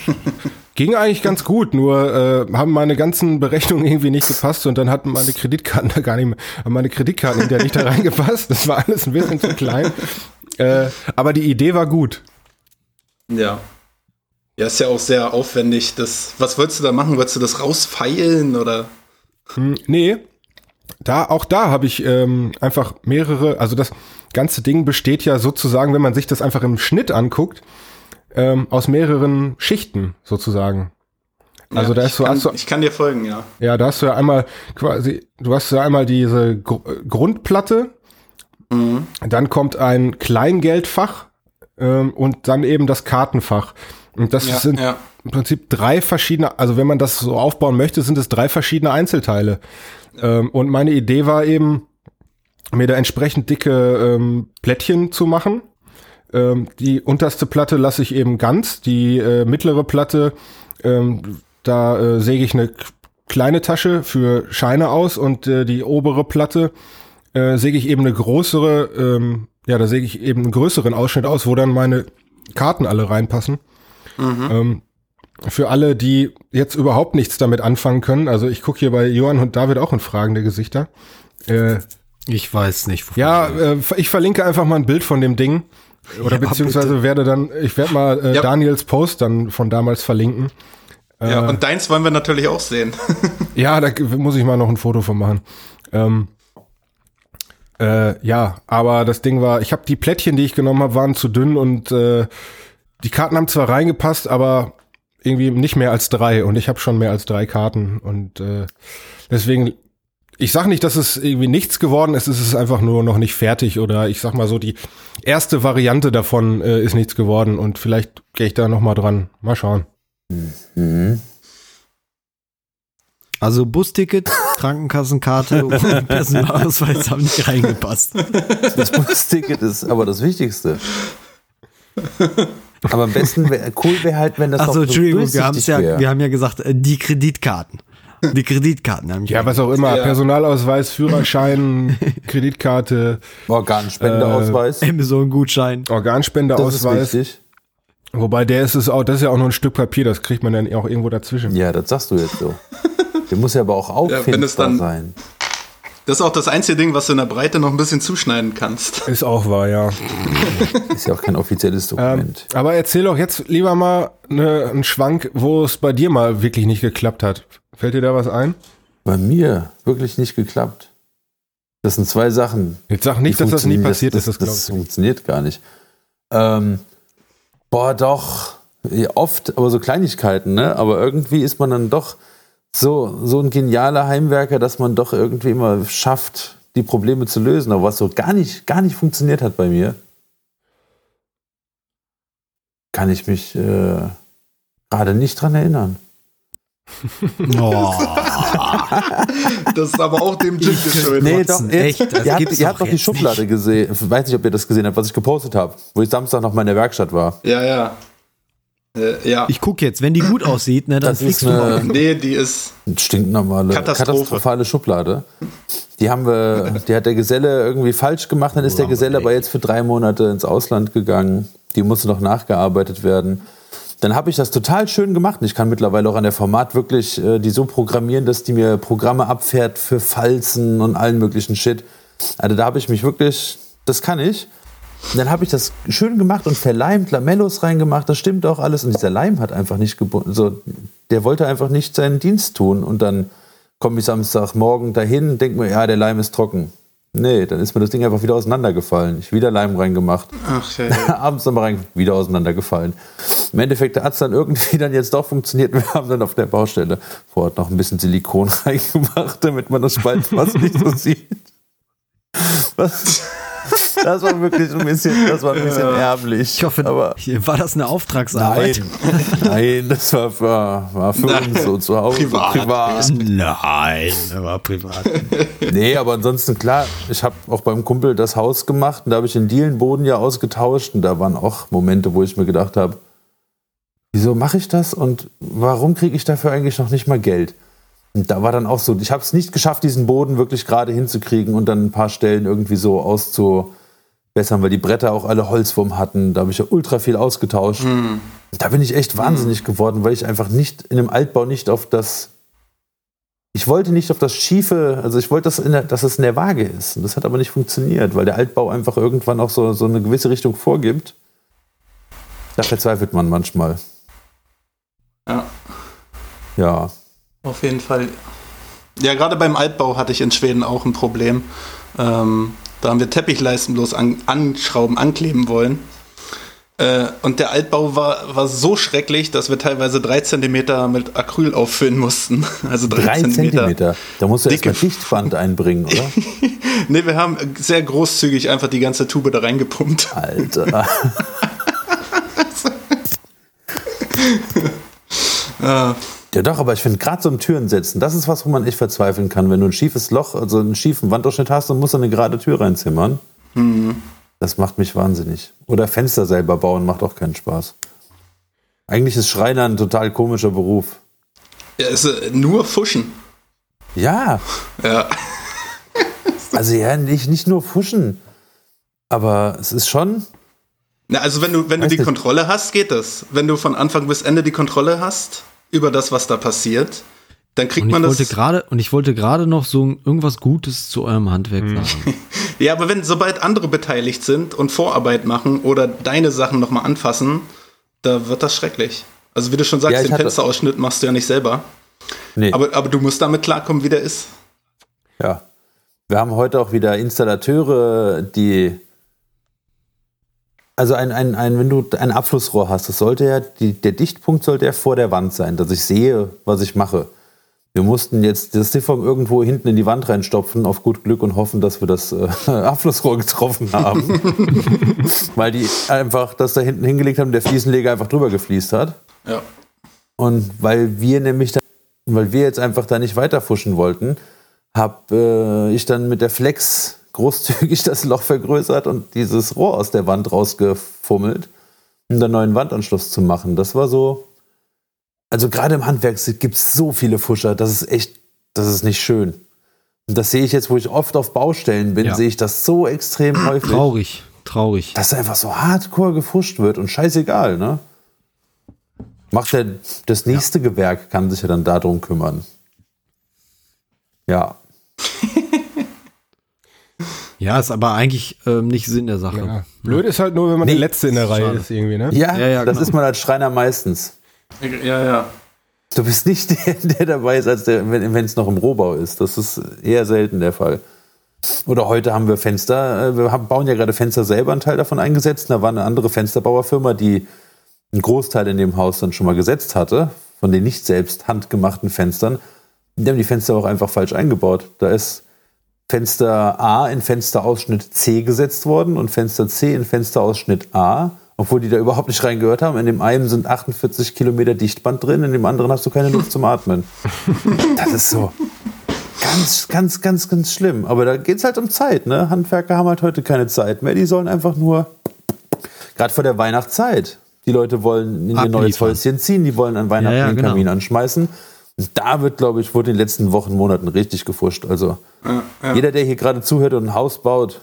ging eigentlich ganz gut, nur äh, haben meine ganzen <laughs> Berechnungen irgendwie nicht gepasst und dann hatten meine Kreditkarten da gar nicht mehr, meine Kreditkarten hinterher nicht da <laughs> reingepasst. Das war alles ein bisschen zu klein. Äh, aber die Idee war gut. Ja. Ja, ist ja auch sehr aufwendig. Das, was wolltest du da machen? Wolltest du das rausfeilen oder? Hm, nee, da auch da habe ich ähm, einfach mehrere, also das ganze Ding besteht ja sozusagen, wenn man sich das einfach im Schnitt anguckt, ähm, aus mehreren Schichten sozusagen. Also ja, da ich ist so, kann, hast du, ich kann dir folgen, ja. ja, da hast du ja einmal quasi, du hast ja einmal diese Gr äh, Grundplatte, Mhm. dann kommt ein Kleingeldfach ähm, und dann eben das Kartenfach. Und das Ja, sind ja. im Prinzip drei verschiedene, also wenn man das so aufbauen möchte, sind es drei verschiedene Einzelteile. Ähm, und meine Idee war eben, mir da entsprechend dicke ähm, Plättchen zu machen. Ähm, die unterste Platte lasse ich eben ganz, die äh, mittlere Platte, ähm, da äh, säge ich eine kleine Tasche für Scheine aus und äh, die obere Platte äh, säge ich eben eine größere, ähm, ja, da säge ich eben einen größeren Ausschnitt aus, wo dann meine Karten alle reinpassen. Ähm, für alle, die jetzt überhaupt nichts damit anfangen können, also ich gucke hier bei Johann und David auch in fragende Gesichter. Äh, Ich weiß nicht. ja, äh, ich verlinke einfach mal ein Bild von dem Ding. Oder Ja, beziehungsweise werde dann, ich werde mal äh, Ja. Daniels Post dann von damals verlinken. Ja, und deins wollen wir natürlich auch sehen. <laughs> Ja, da muss ich mal noch ein Foto von machen. Ähm, äh, ja, aber das Ding war, ich habe die Plättchen, die ich genommen habe, waren zu dünn und äh, die Karten haben zwar reingepasst, aber irgendwie nicht mehr als drei und ich habe schon mehr als drei Karten und äh, deswegen, ich sag nicht, dass es irgendwie nichts geworden ist, es ist einfach nur noch nicht fertig oder ich sag mal so, die erste Variante davon äh, ist nichts geworden und vielleicht gehe ich da noch mal dran. Mal schauen. Mhm. Also Busticket, <laughs> Krankenkassenkarte und <laughs> Personalausweis haben nicht reingepasst. Das Busticket ist aber das Wichtigste. Aber am besten wär, cool wäre halt, wenn das Achso, noch so Entschuldigung, wir ja, wir haben ja gesagt, äh, die Kreditkarten. Die Kreditkarten haben Ja, was auch immer, Ja. Personalausweis, Führerschein, <laughs> Kreditkarte, Organspendeausweis. Amazon-Gutschein. das ist Organspendeausweis. wichtig. Wobei der ist es auch, das ist ja auch nur ein Stück Papier, das kriegt man dann auch irgendwo dazwischen. Ja, das sagst du jetzt so. <laughs> Der muss ja aber auch wenn auffindbar es dann- sein. Das ist auch das einzige Ding, was du in der Breite noch ein bisschen zuschneiden kannst. Ist auch wahr, ja. <laughs> Ist ja auch kein offizielles Ähm, Dokument. aber erzähl doch jetzt lieber mal ne, einen Schwank, wo es bei dir mal wirklich nicht geklappt hat. Fällt dir da was ein? Bei mir wirklich nicht geklappt. Das sind zwei Sachen. Jetzt sag nicht, dass das nie passiert das, ist, das Das, das funktioniert gar nicht. Ähm, Boah, doch. Ja, oft, aber so Kleinigkeiten, ne? Aber irgendwie ist man dann doch so, so ein genialer Heimwerker, dass man doch irgendwie immer schafft, die Probleme zu lösen. Aber was so gar nicht, gar nicht funktioniert hat bei mir, kann ich mich äh, gerade nicht dran erinnern. Oh, <laughs> Das ist aber auch dem Jim geschuldet. Nee, doch, jetzt, echt? Das ihr habt, ihr doch habt doch die Schublade gesehen. Ich weiß nicht, ob ihr das gesehen habt, was ich gepostet habe, wo ich Samstag noch mal in der Werkstatt war. Ja, ja. Äh, ja. ich gucke jetzt, wenn die gut aussieht, ne, dann Das fliegst ist du mal. eine Nee, die ist. stinknormale, Katastrophe. katastrophale Schublade. Die haben wir, <laughs> die hat der Geselle irgendwie falsch gemacht, dann ist der Geselle aber jetzt für drei Monate ins Ausland gegangen. Die musste noch nachgearbeitet werden. Dann habe ich das total schön gemacht. Und ich kann mittlerweile auch an der Format wirklich äh, die so programmieren, dass die mir Programme abfährt für Falzen und allen möglichen Shit. Also da habe ich mich wirklich, das kann ich. Und dann habe ich das schön gemacht und verleimt, Lamellos reingemacht, das stimmt auch alles. Und dieser Leim hat einfach nicht gebunden. So, der wollte einfach nicht seinen Dienst tun. Und dann komme ich Samstagmorgen dahin, denke mir, ja, der Leim ist trocken. Nee, dann ist mir das Ding einfach wieder auseinandergefallen. Ich wieder Leim reingemacht. Ach, ja. <laughs> Abends nochmal rein, wieder auseinandergefallen. Im Endeffekt hat es dann irgendwie dann jetzt doch funktioniert. Wir haben dann auf der Baustelle vor Ort noch ein bisschen Silikon <laughs> reingemacht, damit man das Spaltmaß nicht so sieht. Was? Das war wirklich ein bisschen, das war ein bisschen erblich. Ich hoffe, aber war das eine Auftragsarbeit? nein, nein, das war, war, war für Nein. uns so zu Hause. Privat. Nein, er war privat. Nee, aber ansonsten klar, ich habe auch beim Kumpel das Haus gemacht und da habe ich den Dielenboden ja ausgetauscht und da waren auch Momente, wo ich mir gedacht habe, wieso mache ich das und warum kriege ich dafür eigentlich noch nicht mal Geld? Und da war dann auch so, ich habe es nicht geschafft, diesen Boden wirklich gerade hinzukriegen und dann ein paar Stellen irgendwie so auszubessern, weil die Bretter auch alle Holzwurm hatten. Da habe ich ja ultra viel ausgetauscht. Da bin ich echt wahnsinnig geworden, weil ich einfach nicht in einem Altbau nicht auf das ich wollte nicht auf das Schiefe, also ich wollte, dass, in der, dass es in der Waage ist. Und das hat aber nicht funktioniert, weil der Altbau einfach irgendwann auch so, so eine gewisse Richtung vorgibt. Da verzweifelt man manchmal. ja. Ja. Auf jeden Fall. Ja, gerade beim Altbau hatte ich in Schweden auch ein Problem. Ähm, da haben wir Teppichleisten bloß an, anschrauben, ankleben wollen. Äh, und der Altbau war, war so schrecklich, dass wir teilweise drei Zentimeter mit Acryl auffüllen mussten. <laughs> Also drei, Drei Zentimeter. Zentimeter. Da musst du Dicke- erstmal Dichtband einbringen, oder? <laughs> Nee, wir haben sehr großzügig einfach die ganze Tube da reingepumpt. Alter. Äh, <laughs> Ja doch, aber ich finde gerade so ein Türen setzen, das ist was, wo man echt verzweifeln kann. Wenn du ein schiefes Loch, also einen schiefen Wandausschnitt hast und musst dann eine gerade Tür reinzimmern. Das macht mich wahnsinnig. Oder Fenster selber bauen macht auch keinen Spaß. Eigentlich ist Schreiner ein total komischer Beruf. ja, ist äh, nur Fuschen. Ja, Ja. <laughs> also ja, nicht, nicht nur fuschen. Aber es ist schon, Na, also wenn du, wenn du die nicht. Kontrolle hast, geht das. Wenn du von Anfang bis Ende die Kontrolle hast über das, was da passiert, dann kriegt man das. wollte gerade und ich wollte gerade noch so irgendwas Gutes zu eurem Handwerk Hm. sagen. <laughs> Ja, aber wenn sobald andere beteiligt sind und Vorarbeit machen oder deine Sachen nochmal anfassen, da wird das schrecklich. Also wie du schon sagst, Ja, den Fensterausschnitt machst du ja nicht selber. nee, Aber, aber du musst damit klarkommen, wie der ist. ja. Wir haben heute auch wieder Installateure, die also ein, ein, ein, wenn du ein Abflussrohr hast, das sollte ja, die, der Dichtpunkt sollte ja vor der Wand sein, dass ich sehe, was ich mache. Wir mussten jetzt das Siphon irgendwo hinten in die Wand reinstopfen, auf gut Glück und hoffen, dass wir das äh, <laughs> Abflussrohr getroffen haben. <laughs> Weil die einfach das da hinten hingelegt haben, der Fliesenleger einfach drüber gefliest hat. Ja. Und weil wir nämlich, da, weil wir jetzt einfach da nicht weiterfuschen wollten, habe äh, ich dann mit der Flex großzügig das Loch vergrößert und dieses Rohr aus der Wand rausgefummelt, um den neuen Wandanschluss zu machen. Das war so. Also gerade im Handwerk gibt es so viele Fuscher, das ist echt, das ist nicht schön. Und das sehe ich jetzt, wo ich oft auf Baustellen bin, Ja. sehe ich das so extrem <clears throat> häufig, Traurig, traurig. dass einfach so hardcore gefuscht wird und scheißegal, ne? Macht der, das nächste Gewerk kann sich ja dann darum kümmern. Ja. <laughs> Ja, ist aber eigentlich ähm, nicht Sinn der Sache. Ja. Blöd ist halt nur, wenn man Nee, der Letzte in der Reihe schade. ist irgendwie, ne? Ja, Ja, ja, das genau. ist man als Schreiner meistens. Ja, ja. Du bist nicht <laughs> der, der dabei ist, als der, wenn es noch im Rohbau ist. Das ist eher selten der Fall. Oder heute haben wir Fenster, äh, wir haben, bauen ja gerade Fenster selber, einen Teil davon eingesetzt. Da war eine andere Fensterbauerfirma, die einen Großteil in dem Haus dann schon mal gesetzt hatte, von den nicht selbst handgemachten Fenstern, die haben die Fenster auch einfach falsch eingebaut. Da ist Fenster A in Fensterausschnitt C gesetzt worden und Fenster C in Fensterausschnitt A, obwohl die da überhaupt nicht reingehört haben. In dem einen sind 48 Kilometer Dichtband drin, in dem anderen hast du keine Luft zum Atmen. <laughs> Das ist so ganz, ganz, ganz, ganz schlimm. Aber da geht es halt um Zeit. Ne? Handwerker haben halt heute keine Zeit mehr. Die sollen einfach nur, gerade vor der Weihnachtszeit, die Leute wollen in ihr neues. Häuschen ziehen, die wollen an Weihnachten Ja, ja, den genau. Kamin anschmeißen. Da wird, glaube ich, wurde in den letzten Wochen, Monaten richtig gefuscht. Also jeder, der hier gerade zuhört und ein Haus baut,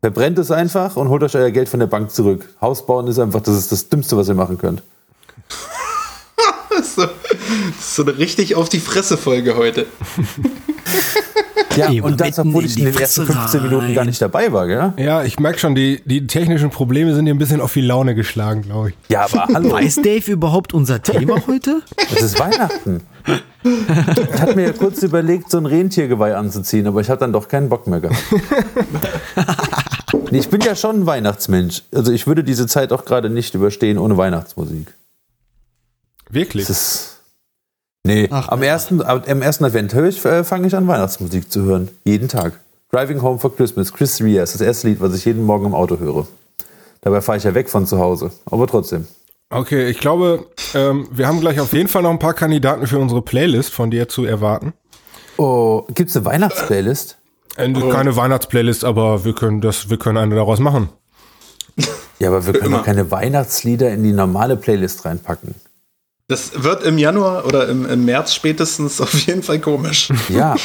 verbrennt es einfach und holt euch euer Geld von der Bank zurück. Haus bauen ist einfach, das ist das Dümmste, was ihr machen könnt. <laughs> so, das ist so eine richtig auf die Fresse-Folge heute. <laughs> Ja, Immer und das, obwohl ich in den ersten Fresse 15 Minuten gar nicht dabei war, gell? Ja, ich merke schon, die, die technischen Probleme sind dir ein bisschen auf die Laune geschlagen, glaube ich. Ja, aber <laughs> hallo. Weiß Dave überhaupt unser Thema <laughs> heute? Es ist Weihnachten. Ich hatte mir ja kurz überlegt, so ein Rentiergeweih anzuziehen, aber ich hatte dann doch keinen Bock mehr gehabt. <laughs> Nee, ich bin ja schon ein Weihnachtsmensch. Also ich würde diese Zeit auch gerade nicht überstehen ohne Weihnachtsmusik. Wirklich. Das ist. Nee, Ach, am, ersten, am ersten Advent höre ich, äh, fange ich an, Weihnachtsmusik zu hören. Jeden Tag. Driving Home for Christmas, Chris Rea ist das erste Lied, was ich jeden Morgen im Auto höre. Dabei fahre ich ja weg von zu Hause. Aber trotzdem. Okay, ich glaube, ähm, wir haben gleich auf jeden Fall noch ein paar Kandidaten für unsere Playlist von dir zu erwarten. Oh, gibt's eine Weihnachtsplaylist? Äh, Keine Weihnachtsplaylist, aber wir können das, wir können eine daraus machen. Ja, aber wir können doch keine Weihnachtslieder in die normale Playlist reinpacken. Das wird im Januar oder im, im März spätestens auf jeden Fall komisch. Ja.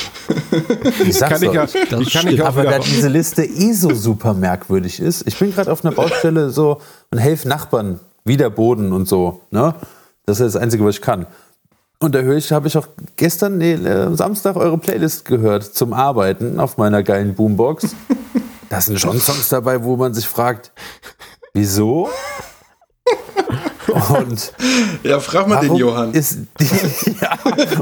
Ich sag's Kann ich ja, euch. die kann ich auch Aber da diese Liste eh so super merkwürdig ist. Ich bin gerade auf einer Baustelle so und helfe Nachbarn, wieder Boden und so. Ne? Das ist das Einzige, was ich kann. Und da höre ich, habe ich auch gestern, nee, äh, Samstag eure Playlist gehört zum Arbeiten auf meiner geilen Boombox. Da sind schon Songs dabei, wo man sich fragt, wieso? Und <laughs> Ja, frag mal den warum Johann. ist die, <laughs> ja,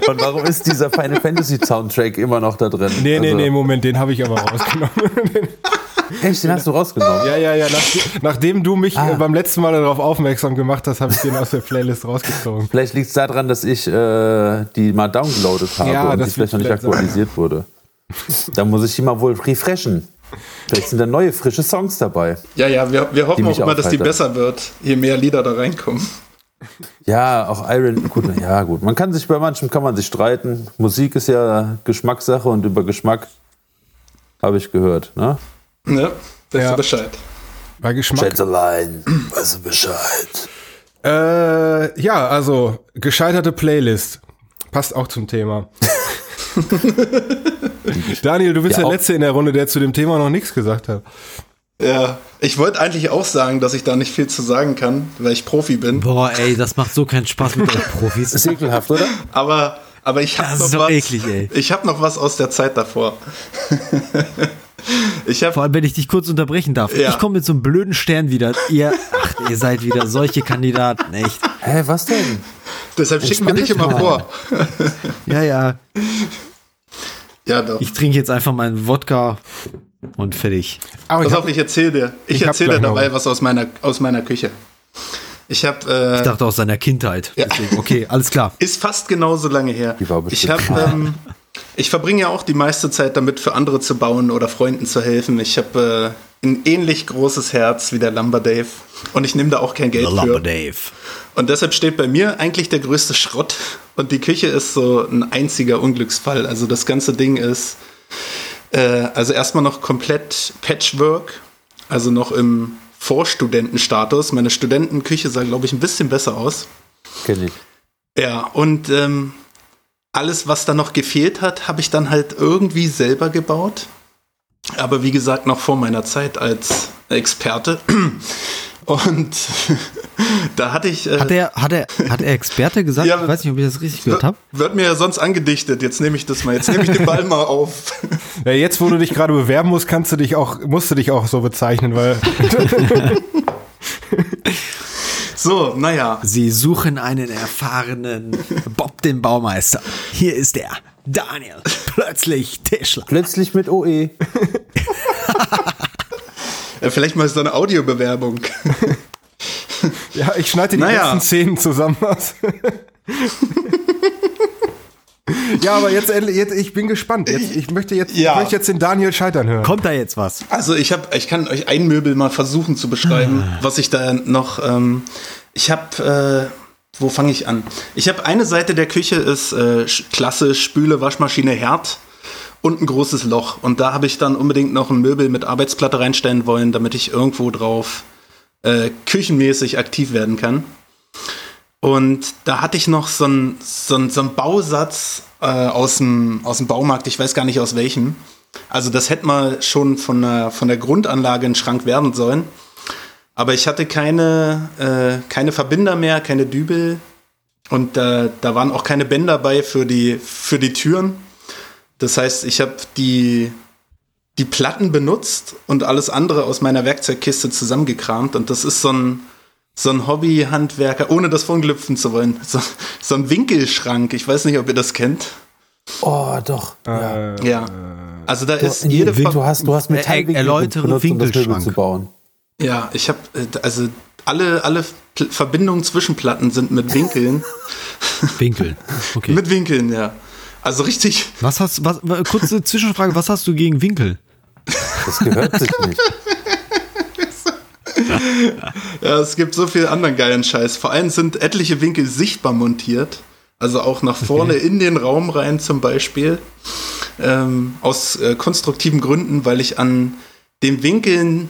und warum ist dieser Final Fantasy Soundtrack immer noch da drin? nee, nee, Also- nee, Moment, den habe ich aber rausgenommen. <laughs> Echt, den hast du rausgenommen? ja, ja, ja, nach, nachdem du mich Ah. äh, beim letzten Mal darauf aufmerksam gemacht hast, habe ich den aus der Playlist rausgezogen. Vielleicht liegt es daran, dass ich äh, die mal downgeloadet habe Ja, und das die vielleicht noch nicht vielleicht sein, aktualisiert wurde. Da muss ich die mal wohl refreshen. Vielleicht sind da neue, frische Songs dabei. Ja, ja, wir, wir hoffen auch immer, dass die besser wird, je mehr Lieder da reinkommen. Ja, auch Iron, gut, na ja, gut. Man kann sich bei manchem kann man sich streiten. Musik ist ja Geschmackssache und über Geschmack habe ich gehört, ne? Ne? Weißt Ja. du Bescheid. Bei Geschmack. Schätzelein, weißt du Bescheid. Äh, ja, also gescheiterte Playlist. Passt auch zum Thema. <laughs> <laughs> Daniel, du bist Ja, der Letzte in der Runde, der zu dem Thema noch nichts gesagt hat. Ja, ich wollte eigentlich auch sagen, dass ich da nicht viel zu sagen kann, weil ich Profi bin. Boah, ey, das macht so keinen Spaß mit euch Profis. Ist ekelhaft, oder? Aber, aber ich habe Das noch was. eklig. Ich habe noch was aus der Zeit davor. <laughs> ich habe Vor allem, wenn ich dich kurz unterbrechen darf. Ja. Ich komme mit so einem blöden Stern wieder. Ihr, ach, ihr seid wieder solche Kandidaten, echt. Hä, was denn? Deshalb schicken wir dich immer mal. vor. Ja, ja. <laughs> Ja, doch. Ich trinke jetzt einfach meinen Wodka und fertig. Aber Pass ich auf, hab, ich erzähle dir. Ich, ich erzähle dir gleich noch dabei was. aus meiner, aus meiner Küche. Ich habe äh, Ich dachte aus seiner Kindheit. Ja. Deswegen, okay, alles klar. Ist fast genauso lange her. Die war Ich bestimmt habe, ähm, <laughs> ich verbringe ja auch die meiste Zeit damit, für andere zu bauen oder Freunden zu helfen. Ich habe äh, ein ähnlich großes Herz wie der Lumber Dave und ich nehme da auch kein Geld für. Dave. Und deshalb steht bei mir eigentlich der größte Schrott und die Küche ist so ein einziger Unglücksfall. Also das ganze Ding ist äh, also erstmal noch komplett Patchwork, also noch im Vorstudentenstatus. Meine Studentenküche sah, glaube ich, ein bisschen besser aus. Kenn ich. Ja, und ähm, alles, was da noch gefehlt hat, habe ich dann halt irgendwie selber gebaut. Aber wie gesagt, noch vor meiner Zeit als Experte. <clears throat> Und <laughs> da hatte ich. Äh, Hat er, hat er, hat er Experte gesagt? Ja, ich weiß nicht, ob ich das richtig gehört habe. wird mir ja sonst angedichtet. Jetzt nehme ich das mal. Jetzt nehme ich den Ball mal auf. <laughs> ja, jetzt, wo du dich gerade bewerben musst, kannst du dich auch, musst du dich auch so bezeichnen, weil <laughs> So, naja. Sie suchen einen erfahrenen Bob den Baumeister. Hier ist er, Daniel. Plötzlich Tischler. Plötzlich mit. OE. Äh, vielleicht mal so eine Audiobewerbung. Ja, ich schneide die Naja. letzten Szenen zusammen aus. <laughs> ja, aber jetzt, endlich- jetzt, ich bin gespannt. Jetzt, ich möchte jetzt, Ja. ich möchte jetzt den Daniel scheitern hören. Kommt da jetzt was? Also ich habe, ich kann euch ein Möbel mal versuchen zu beschreiben, was ich da noch. Ähm, ich habe, äh, wo fange ich an? Ich habe eine Seite der Küche ist äh, Sch- Klasse Spüle, Waschmaschine, Herd und ein großes Loch. Und da habe ich dann unbedingt noch ein Möbel mit Arbeitsplatte reinstellen wollen, damit ich irgendwo drauf äh, küchenmäßig aktiv werden kann. Und da hatte ich noch so einen so so einen Bausatz äh, aus, dem, aus dem Baumarkt, ich weiß gar nicht aus welchem. Also das hätte mal schon von der, von der Grundanlage ein Schrank werden sollen. Aber ich hatte keine, äh, keine Verbinder mehr, keine Dübel. Und da da waren auch keine Bänder bei für die, für die Türen. Das heißt, ich habe die, die Platten benutzt und alles andere aus meiner Werkzeugkiste zusammengekramt. Und das ist so ein, so ein Hobbyhandwerker, ohne das verunglüpfen zu wollen. So, so ein Winkelschrank. Ich weiß nicht, ob ihr das kennt. Oh, doch. Äh, Ja. Also da ist Nee, jede Ver du hast, du hast Er- Metallwinkel erläutere benutzt, um Winkelschrank. zu bauen. Ja, ich habe also alle alle Pl Verbindungen zwischen Platten sind mit Winkeln. <laughs> Winkel. Okay. mit Winkeln, ja. Also richtig. Was hast was wa- kurze Zwischenfrage, was hast du gegen Winkel? Das gehört sich nicht. Ja, es gibt so viel anderen geilen Scheiß. Vor allem sind etliche Winkel sichtbar montiert. Also auch nach vorne in den Raum rein zum Beispiel. Ähm, aus äh, konstruktiven Gründen, weil ich an den Winkeln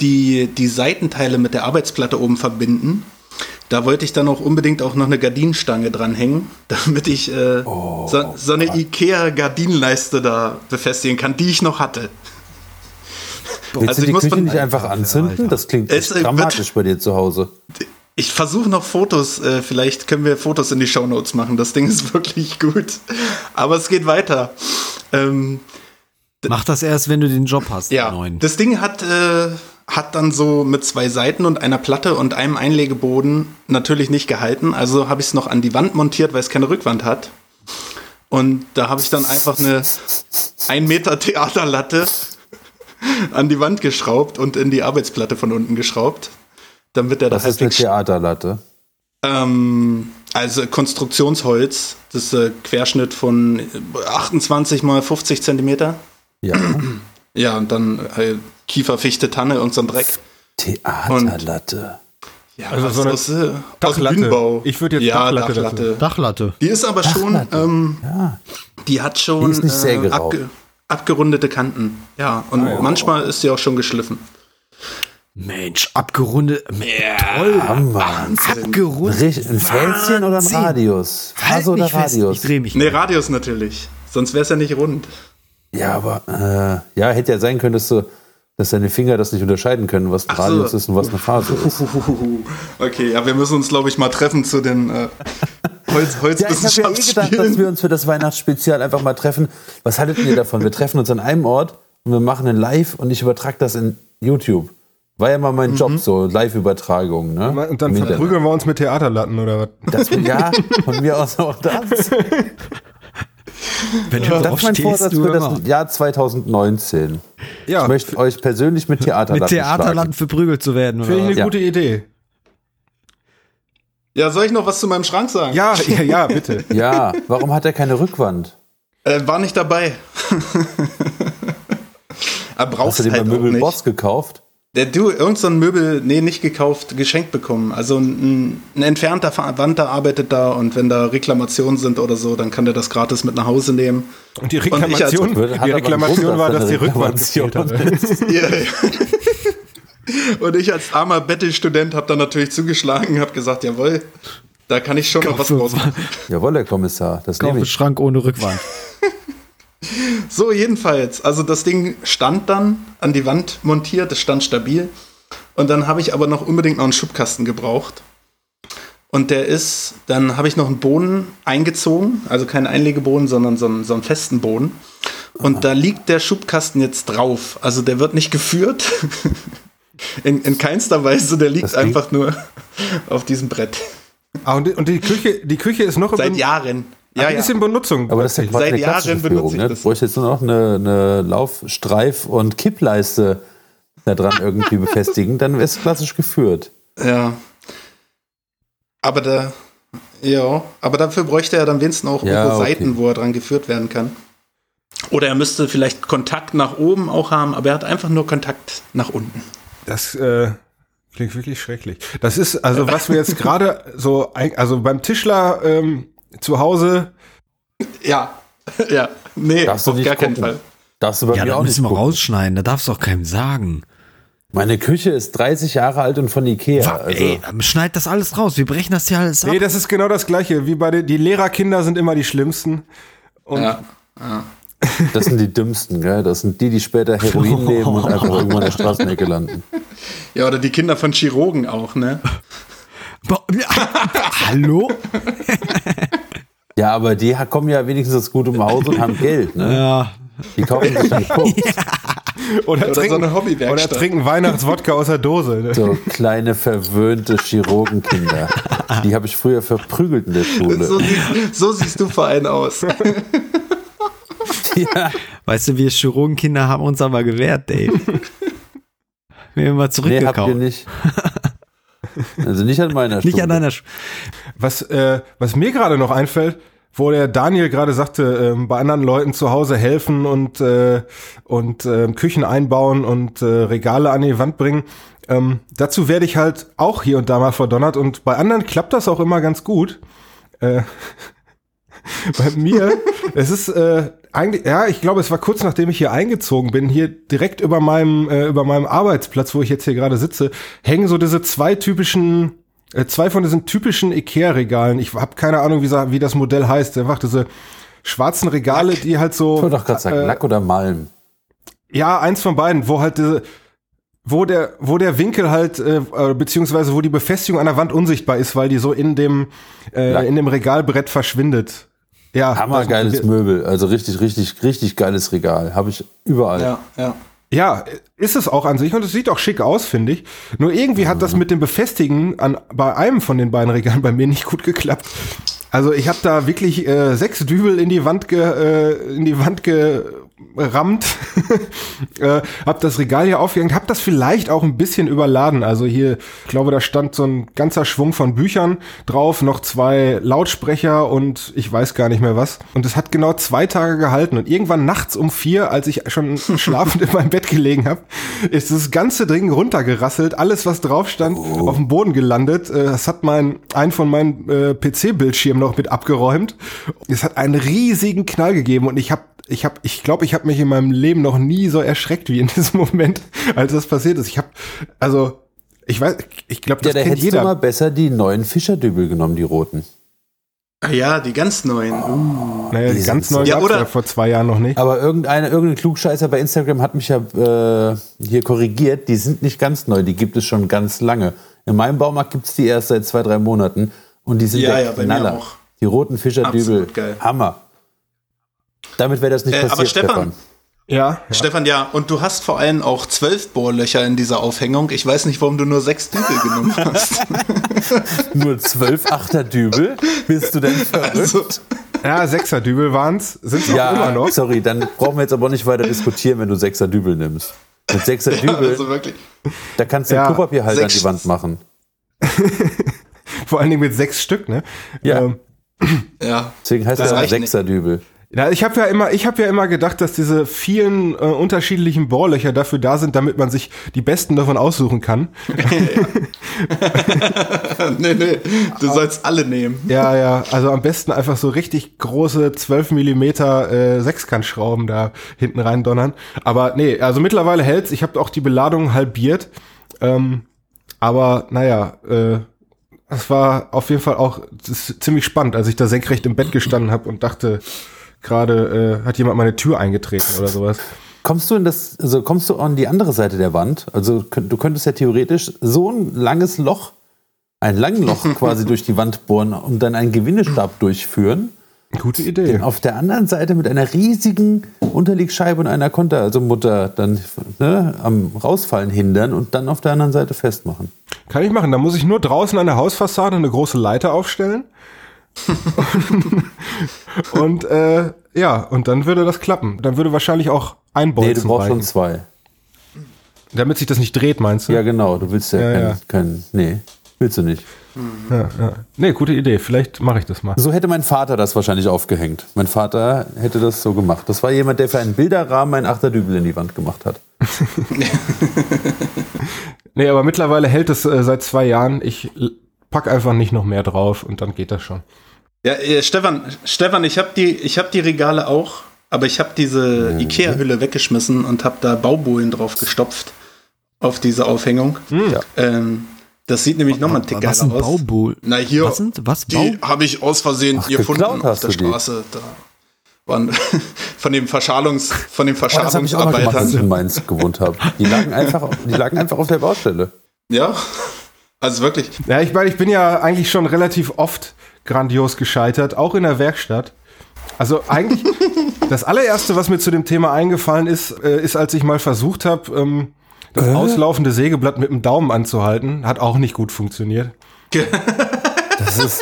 die, die Seitenteile mit der Arbeitsplatte oben verbinden. Da wollte ich dann auch unbedingt auch noch eine Gardinenstange dranhängen, <laughs> damit ich äh, so, so eine Ikea-Gardinenleiste da befestigen kann, die ich noch hatte. Willst Also du ich die muss Küche nicht einfach anzünden? Das klingt Es, echt äh, dramatisch bei dir zu Hause. Ich versuche noch Fotos, äh, vielleicht können wir Fotos in die Shownotes machen. Das Ding ist <laughs> wirklich gut. Aber es geht weiter. Ähm, Mach das erst, wenn du den Job hast. ja, das Ding hat, äh, hat dann so mit zwei Seiten und einer Platte und einem Einlegeboden natürlich nicht gehalten. Also habe ich es noch an die Wand montiert, weil es keine Rückwand hat. Und da habe ich dann einfach eine 1 Meter Theaterlatte an die Wand geschraubt und in die Arbeitsplatte von unten geschraubt. Damit der da Das ist eine Theaterlatte. ähm, also Konstruktionsholz, das ist äh, Querschnitt von äh, 28 mal 50 Zentimeter. Ja. Ja, und dann äh, Kiefer, Fichte, Tanne, irgend so ein Dreck. Theaterlatte. Ja, Also was so eine aus, äh, aus dem Dachlatte. Bühnenbau. Ich würd jetzt ja, Dachlatte. Dachlatte. Dachlatte. Die ist aber schon, ähm, Ja. die hat schon Die ist nicht sägerau. abge abgerundete Kanten. Ja, und manchmal ist sie auch schon geschliffen. Mensch, abgerundet. Toll. Hammer. Abgerundet. Ein Fältchen oder ein Wahnsinn. Radius? Halt Phase oder mich fest. Radius? Ich drehe mich. Nee, Radius natürlich. Sonst wäre es ja nicht rund. Ja, aber äh, ja, hätte ja sein können, dass, du, dass deine Finger das nicht unterscheiden können, was ein Ach so. Radius ist und was eine Phase ist. <laughs> Okay, ja, wir müssen uns, glaube ich, mal treffen zu den äh, Holz Ja, ich habe ja eh gedacht, dass wir uns für das Weihnachtsspezial einfach mal treffen. Was haltet ihr davon? Wir treffen uns an einem Ort und wir machen ein Live und ich übertrage das in YouTube. War ja mal mein Job, so Live-Übertragung. Ne? Und dann verprügeln wir uns mit Theaterlatten oder was? Das, ja, von mir aus auch das. Wenn du Das ist mein stehst, Vorsatz du für immer. das Jahr 2019. Ja, Ich möchte euch persönlich mit Theaterlatten Mit Theaterland schlagen. verprügelt zu werden. finde ich eine Ja. gute Idee. Ja, soll ich noch was zu meinem Schrank sagen? Ja, ja, ja, bitte. <laughs> Ja, warum hat er keine Rückwand? Äh, war nicht dabei. <laughs> er Hast braucht du den halt beim auch Möbel nicht. Boss gekauft? Der du irgend so ein Möbel, nee, nicht gekauft, geschenkt bekommen. Also ein, ein entfernter Verwandter arbeitet da und wenn da Reklamationen sind oder so, dann kann der das gratis mit nach Hause nehmen. Und die Und ich als- Reklamation, die Reklamation war, dass die Rückwand Reklamation gefehlt hat. <laughs> Ja, ja. Und ich als armer Bettelstudent habe dann natürlich zugeschlagen, habe gesagt, jawohl, da kann ich schon noch was draus machen. Jawohl, Herr Kommissar, das Kauf nehme ich. Schrank ohne Rückwand. <laughs> So, jedenfalls. Also das Ding stand dann an die Wand montiert, es stand stabil. Und dann habe ich aber noch unbedingt noch einen Schubkasten gebraucht. Und der ist, dann habe ich noch einen Boden eingezogen, also keinen Einlegeboden, sondern so einen, so einen festen Boden. Und da liegt der Schubkasten jetzt drauf. Also der wird nicht geführt. <laughs> In, in keinster Weise, der liegt einfach nur auf diesem Brett. Ah, und, die, und die Küche, die Küche ist noch Seit Jahren. ja, die ist in Benutzung. Aber das ist ja quasi Seit eine Jahren benutze ich Ne? das. Du bräuchst jetzt nur noch eine, eine Lauf-, Streif- und Kippleiste da dran irgendwie <laughs> befestigen, dann wäre es klassisch geführt. Ja. Aber da, ja, aber dafür bräuchte er dann wenigstens auch Ja, irgendwo okay. Seiten, wo er dran geführt werden kann. Oder er müsste vielleicht Kontakt nach oben auch haben, aber er hat einfach nur Kontakt nach unten. Das äh, klingt wirklich schrecklich. Das ist, also was wir jetzt gerade so, also beim Tischler ähm, zu Hause, Ja, <laughs> ja, nee, Darfst du auf nicht gar keinen gucken. Fall. Darfst du bei Ja, mir auch nicht müssen wir rausschneiden. Da darfst du auch keinem sagen. Meine Küche ist 30 Jahre alt und von Ikea. Wa- Also, Ey, schneid das alles raus. Wir brechen das hier alles ab. nee, das ist genau das Gleiche, wie bei den, die Lehrerkinder sind immer die schlimmsten. Und Ja. Das sind die dümmsten, gell? Das sind die, die später Heroin <laughs> nehmen und einfach irgendwo in der Straßenecke landen. ja, oder die Kinder von Chirurgen auch, ne? <laughs> Hallo? Ja, aber die kommen ja wenigstens aus gutem Haus und haben Geld, ne? Ja. Die kaufen sich einen Koks. oder, Oder trinken, so eine Hobbywerkstatt. oder trinken Weihnachtswodka aus der Dose. Ne? So kleine verwöhnte Chirurgenkinder. Die habe ich früher verprügelt in der Schule. So siehst, so siehst du vor allem aus. <laughs> Ja. Weißt du, wir Chirurgenkinder haben uns aber gewehrt, Dave. Wir haben mal Nee, habt ihr zurückgekauft. nicht. Also nicht an meiner <laughs> nicht Schule. an deiner Sch Was, äh, was mir gerade noch einfällt, wo der Daniel gerade sagte, ähm, bei anderen Leuten zu Hause helfen und, äh, und ähm, Küchen einbauen und äh, Regale an die Wand bringen. Ähm, dazu werde ich halt auch hier und da mal verdonnert und bei anderen klappt das auch immer ganz gut. Äh, <laughs> bei mir, es ist äh, eigentlich, ja, ich glaube, es war kurz nachdem ich hier eingezogen bin, hier direkt über meinem, äh, über meinem Arbeitsplatz, wo ich jetzt hier gerade sitze, hängen so diese zwei typischen, äh, zwei von diesen typischen Ikea-Regalen. Ich habe keine Ahnung, wie, wie das Modell heißt. Einfach diese schwarzen Regale, die halt so. Ich wollte doch gerade sagen, äh, Lack oder Malm. ja, eins von beiden, wo halt diese, wo der, wo der Winkel halt, äh, äh, beziehungsweise wo die Befestigung an der Wand unsichtbar ist, weil die so in dem, äh, Lack. in dem Regalbrett verschwindet. Ja, Hammergeiles das- Möbel. Also richtig, richtig, richtig geiles Regal. Habe ich überall. Ja, ja. Ja, ist es auch an sich und es sieht auch schick aus, finde ich. Nur irgendwie hat das mit dem Befestigen an bei einem von den beiden Regalen bei mir nicht gut geklappt. Also ich habe da wirklich äh, sechs Dübel in die Wand ge, äh, in die Wand gerammt, <laughs> äh, hab das Regal hier aufgehängt, hab das vielleicht auch ein bisschen überladen. Also hier, ich glaube, da stand so ein ganzer Schwung von Büchern drauf, noch zwei Lautsprecher und ich weiß gar nicht mehr was. Und es hat genau zwei Tage gehalten und irgendwann nachts um vier, als ich schon <laughs> schlafend in meinem Bett gelegen habe, ist das ganze Ding runtergerasselt, alles was drauf stand, auf dem Boden gelandet. Äh, Das hat mein ein von meinen äh, PC-Bildschirmen noch mit abgeräumt. Es hat einen riesigen Knall gegeben und ich habe ich habe ich glaube, ich habe mich in meinem Leben noch nie so erschreckt wie in diesem <laughs> Moment, als das passiert ist. Ich habe also ich weiß, ich glaube, Ja, das da kennt hättest du mal jeder. besser die neuen Fischerdübel genommen, die roten. Ah ja, die ganz neuen. Uh. Naja, die ganz sind neu so- Ja, oder- ja vor zwei Jahren noch nicht. Aber irgendeine, irgendein Klugscheißer bei Instagram hat mich ja äh, hier korrigiert. Die sind nicht ganz neu, die gibt es schon ganz lange. In meinem Baumarkt gibt es die erst seit zwei, drei Monaten. Und die sind Ja, der ja, bei mir Knaller. auch. Die roten Fischerdübel. Hammer. Damit wäre das nicht Äh, aber passiert, Stefan, Ja, Stefan, ja, und du hast vor allem auch zwölf Bohrlöcher in dieser Aufhängung. Ich weiß nicht, warum du nur sechs Dübel genommen hast. <laughs> Nur zwölf Achterdübel? Bist du denn verrückt? Also, ja, Sechser-Dübel waren's, sind ja, immer noch. sorry, dann brauchen wir jetzt aber nicht weiter diskutieren, wenn du Sechser Dübel nimmst. Mit Sechser <laughs> Dübel, also wirklich. da kannst du Ja, ein Klopapierhalter an die Wand machen. <laughs> Vor allen Dingen mit sechs Stück, ne? Ja. Ähm, Ja. Deswegen heißt Das er reicht nicht. Ja, ich habe ja immer, ich habe ja immer gedacht, dass diese vielen äh, unterschiedlichen Bohrlöcher dafür da sind, damit man sich die besten davon aussuchen kann. <laughs> nee, nee, du sollst alle nehmen. Ja, ja, also am besten einfach so richtig große 12 Millimeter äh, Sechskantschrauben da hinten rein donnern. Aber nee, also mittlerweile hält's. Ich habe auch die Beladung halbiert. Ähm, aber naja, äh, es war auf jeden Fall auch ziemlich spannend, als ich da senkrecht im Bett gestanden habe und dachte, gerade äh, hat jemand meine Tür eingetreten oder sowas. Kommst du in das, also kommst du an die andere Seite der Wand? Also du könntest ja theoretisch so ein langes Loch, ein langes Loch <laughs> quasi durch die Wand bohren und dann einen Gewinnestab durchführen. Gute Idee. Den auf der anderen Seite mit einer riesigen Unterlegscheibe und einer Konter, also Mutter, dann ne, am Rausfallen hindern und dann auf der anderen Seite festmachen. Kann ich machen. Da muss ich nur draußen an der Hausfassade eine große Leiter aufstellen. <laughs> und äh, ja, und dann würde das klappen. Dann würde wahrscheinlich auch ein Nee, Bolzen du brauchst schon reichen. zwei. Damit sich das nicht dreht, meinst du? Ja, genau. Du willst ja, Ja, kein, ja. kein. Nee, willst du nicht. Ja, ja. Nee, gute Idee. Vielleicht mache ich das mal. So hätte mein Vater das wahrscheinlich aufgehängt. Mein Vater hätte das so gemacht. Das war jemand, der für einen Bilderrahmen einen Achterdübel in die Wand gemacht hat. <laughs> Nee, aber mittlerweile hält es äh, seit zwei Jahren. Ich pack einfach nicht noch mehr drauf und dann geht das schon. Ja, äh, Stefan, Stefan, ich habe die, ich hab die Regale auch, aber ich habe diese Ikea-Hülle weggeschmissen und habe da Baubohlen drauf gestopft auf diese Aufhängung. Ja. Ähm, das sieht nämlich nochmal Was geiler aus. Baubohl? Na hier, Was sind, was? Bau? die habe ich aus Versehen Ach, hier gefunden auf hast der du die? Straße. Da waren <laughs> von dem Verschalungs, von den Oh, das habe ich auch noch gemacht, als ich in Verschalungsarbeitern. Mainz gewohnt habe. Die lagen einfach, die lagen einfach auf der Baustelle. Ja, also wirklich. Ja, ich meine, ich bin ja eigentlich schon relativ oft grandios gescheitert, auch in der Werkstatt. Also eigentlich, <laughs> das allererste, was mir zu dem Thema eingefallen ist, äh, ist, als ich mal versucht habe, ähm, das auslaufende Sägeblatt mit dem Daumen anzuhalten. Hat auch nicht gut funktioniert. <laughs> <laughs> Das ist,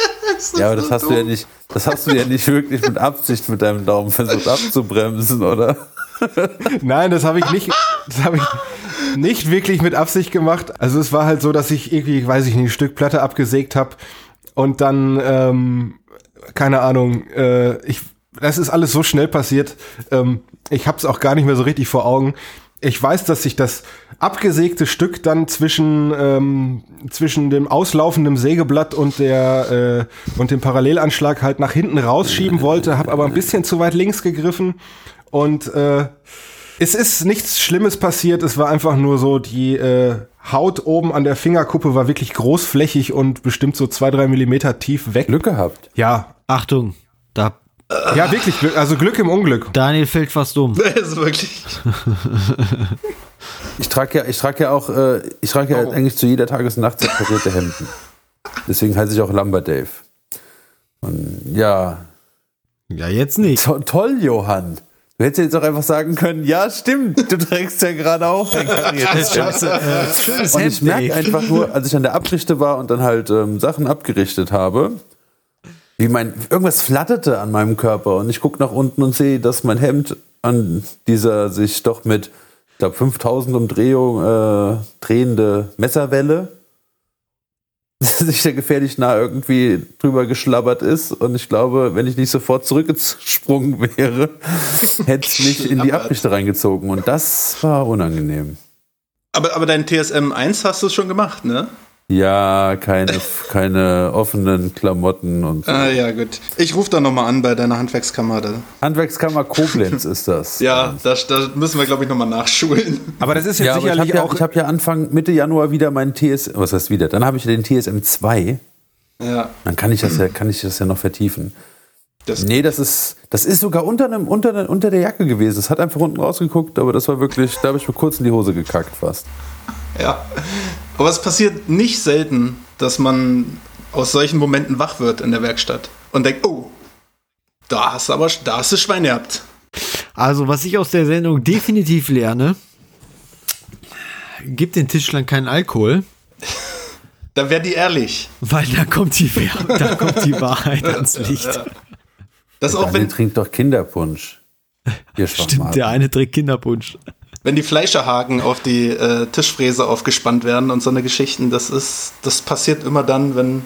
ja, aber das hast du ja nicht, das hast du ja nicht wirklich mit Absicht mit deinem Daumen versucht abzubremsen, oder? Nein, das habe ich nicht, das habe ich nicht wirklich mit Absicht gemacht. Also es war halt so, dass ich irgendwie, weiß ich nicht, ein Stück Platte abgesägt habe und dann, ähm, keine Ahnung, äh, ich, das ist alles so schnell passiert. Ähm, ich habe es auch gar nicht mehr so richtig vor Augen. Ich weiß, dass sich das abgesägte Stück dann zwischen ähm, zwischen dem auslaufenden Sägeblatt und der äh, und dem Parallelanschlag halt nach hinten rausschieben wollte, habe aber ein bisschen zu weit links gegriffen und äh, es ist nichts Schlimmes passiert. Es war einfach nur so, die äh, Haut oben an der Fingerkuppe war wirklich großflächig und bestimmt so zwei, drei Millimeter tief weg. Glück gehabt. Ja, Achtung, da ja, wirklich. Glück, also Glück im Unglück. Daniel fällt fast um. <laughs> Das ist wirklich. <laughs> Ich trage ja, ich trage ja auch, äh, ich trage ja eigentlich zu jeder Tages- und Nacht separierte Hemden. Deswegen heiße ich auch Lumber Dave. Und ja, Ja, jetzt nicht. to toll, Johann. Du hättest jetzt auch einfach sagen können, ja, stimmt, du trägst ja gerade auch ein kariertes. Scheiße, äh, schönes Und ich merke einfach nur, als ich an der Abrichte war und dann halt ähm, Sachen abgerichtet habe, wie mein irgendwas flatterte an meinem Körper und ich gucke nach unten und sehe, dass mein Hemd an dieser sich doch mit, ich glaube, 5000 Umdrehungen äh, drehende Messerwelle <laughs> sich da gefährlich nah irgendwie drüber geschlabbert ist und ich glaube, wenn ich nicht sofort zurückgesprungen wäre, <laughs> hätte es mich in die. Abrichte reingezogen und das war unangenehm. Aber, aber dein TSM 1 hast du schon gemacht, ne? Ja, keine, keine offenen Klamotten und so. Ah ja, gut. Ich rufe da nochmal an bei deiner Handwerkskammer. Da. Handwerkskammer Koblenz <laughs> ist das. Ja, da, da müssen wir, glaube ich, nochmal nachschulen. Aber das ist jetzt Ja, aber ich habe sicherlich ja, auch. ich hab ja Anfang Mitte Januar wieder meinen TS, was heißt wieder? Dann habe ich den TSM 2. Ja, Dann kann ich das ja, kann ich das ja noch vertiefen. das, Nee, das ist, das ist sogar unter, einem, unter, der- unter der Jacke gewesen. Es hat einfach unten rausgeguckt, aber das war wirklich, da habe ich mir kurz in die Hose gekackt fast. ja. Aber es passiert nicht selten, dass man aus solchen Momenten wach wird in der Werkstatt und denkt, oh, da hast du aber, da hast du Schwein gehabt. Also, was ich aus der Sendung definitiv lerne, gibt den Tischlern keinen Alkohol, Da wäre die ehrlich. weil da kommt die, da kommt die Wahrheit ans Licht. Das auch, Daniel wenn, trinkt doch Kinderpunsch. Stimmt, der eine trägt Kinderpunsch. Wenn die Fleischerhaken auf die äh, Tischfräse aufgespannt werden und so eine Geschichten, das ist, das passiert immer dann, wenn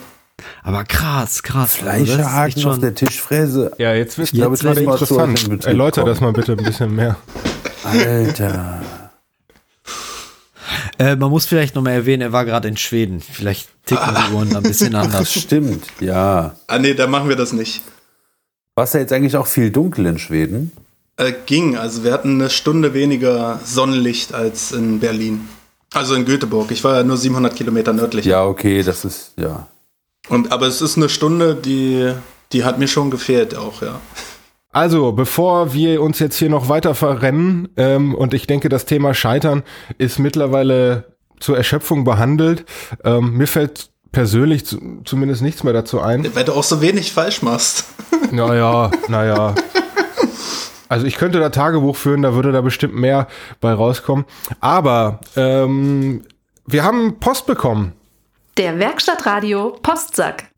Aber krass, krass. Also das Fleischerhaken auf schon, der Tischfräse. ja, jetzt wir zu euch in interessant. Erläuter kommen. das mal bitte ein bisschen mehr. Alter. äh, man muss vielleicht noch mal erwähnen, er war gerade in Schweden. Vielleicht ticken die Uhren da ein bisschen Das anders. stimmt, ja. Ah nee, da machen wir das nicht. War es ja jetzt eigentlich auch viel dunkel in Schweden? Äh, ging, also wir hatten eine Stunde weniger Sonnenlicht als in Berlin. Also in Göteborg. Ich war ja nur 700 Kilometer nördlich. Ja, okay, das ist, ja. Und, aber es ist eine Stunde, die, die hat mir schon gefehlt auch, ja. Also, bevor wir uns jetzt hier noch weiter verrennen, ähm, und ich denke, das Thema Scheitern ist mittlerweile zur Erschöpfung behandelt. Ähm, mir fällt persönlich zu, zumindest nichts mehr dazu ein. Weil du auch so wenig falsch machst. Naja, naja. <laughs> Also ich könnte da Tagebuch führen, da würde da bestimmt mehr bei rauskommen. Aber ähm, wir haben Post bekommen. Der Werkstattradio Postsack.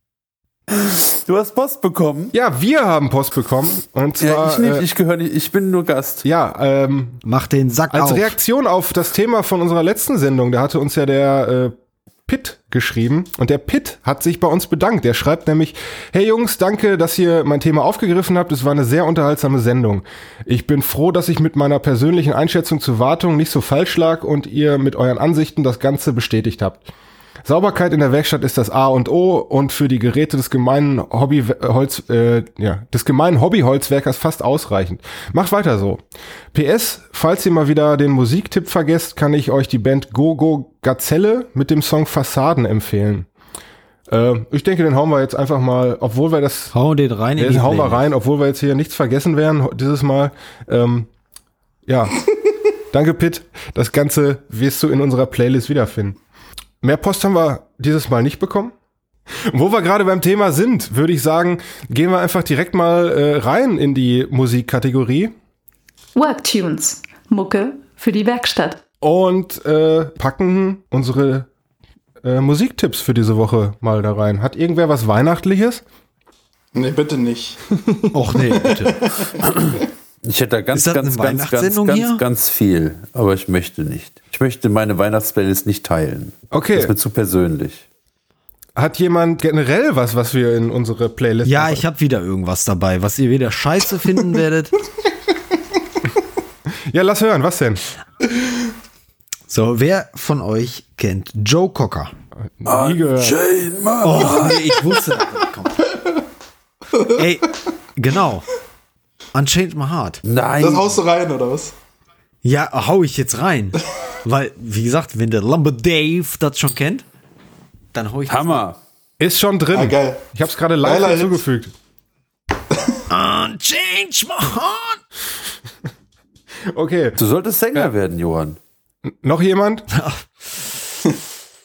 Du hast Post bekommen? Ja, wir haben Post bekommen. Und Ja, zwar, ich nicht, äh, ich gehöre nicht, ich bin nur Gast. ja, ähm, Mach den Sack als auf. Reaktion auf das Thema von unserer letzten Sendung, da hatte uns ja der äh, Pitt geschrieben und der Pitt hat sich bei uns bedankt. Der schreibt nämlich, hey Jungs, danke, dass ihr mein Thema aufgegriffen habt. Es war eine sehr unterhaltsame Sendung. Ich bin froh, dass ich mit meiner persönlichen Einschätzung zur Wartung nicht so falsch lag und ihr mit euren Ansichten das Ganze bestätigt habt. Sauberkeit in der Werkstatt ist das A und O und für die Geräte des gemeinen Hobbyholz, äh, ja, des gemeinen Hobbyholzwerkers fast ausreichend. Macht weiter so. PS, falls ihr mal wieder den Musiktipp vergesst, kann ich euch die Band Go Go Gazelle mit dem Song Fassaden empfehlen. Äh, ich denke, den hauen wir jetzt einfach mal, obwohl wir das, Hau den rein in den hauen wir rein, obwohl wir jetzt hier nichts vergessen werden dieses Mal. Ähm, ja, <laughs> danke Pitt. Das Ganze wirst du in unserer Playlist wiederfinden. Mehr Post haben wir dieses Mal nicht bekommen. Und wo wir gerade beim Thema sind, würde ich sagen, gehen wir einfach direkt mal äh, rein in die Musikkategorie Worktunes. Mucke für die Werkstatt. und äh, packen unsere äh, Musiktipps für diese Woche mal da rein. Hat irgendwer was Weihnachtliches? Nee, bitte nicht. <laughs> Och nee, bitte. <laughs> Ich hätte da ganz, Ist das ganz, ganz, ganz, ganz, ganz viel, aber ich möchte nicht. Ich möchte meine Weihnachtsplaylist nicht teilen. Okay. Das ist mir zu persönlich. Hat jemand generell was, was wir in unsere Playlist Ja, ich habe wieder irgendwas dabei, was ihr wieder scheiße finden <laughs> werdet. Ja, lass hören, was denn? So, wer von euch kennt Joe Cocker? Nie gehört. Oh, nee, ich wusste, kommt. Ey, genau. Unchained My Heart. Nein. Das haust du rein, oder was? Ja, hau ich jetzt rein. <laughs> Weil, wie gesagt, wenn der Lumber Dave das schon kennt, dann hau ich das Hammer. Ist schon drin. Ah, geil. Ich habe es gerade live Geiler hinzugefügt. Unchained My Heart. <laughs> Okay, Du solltest Sänger werden, Johann. noch jemand? <laughs>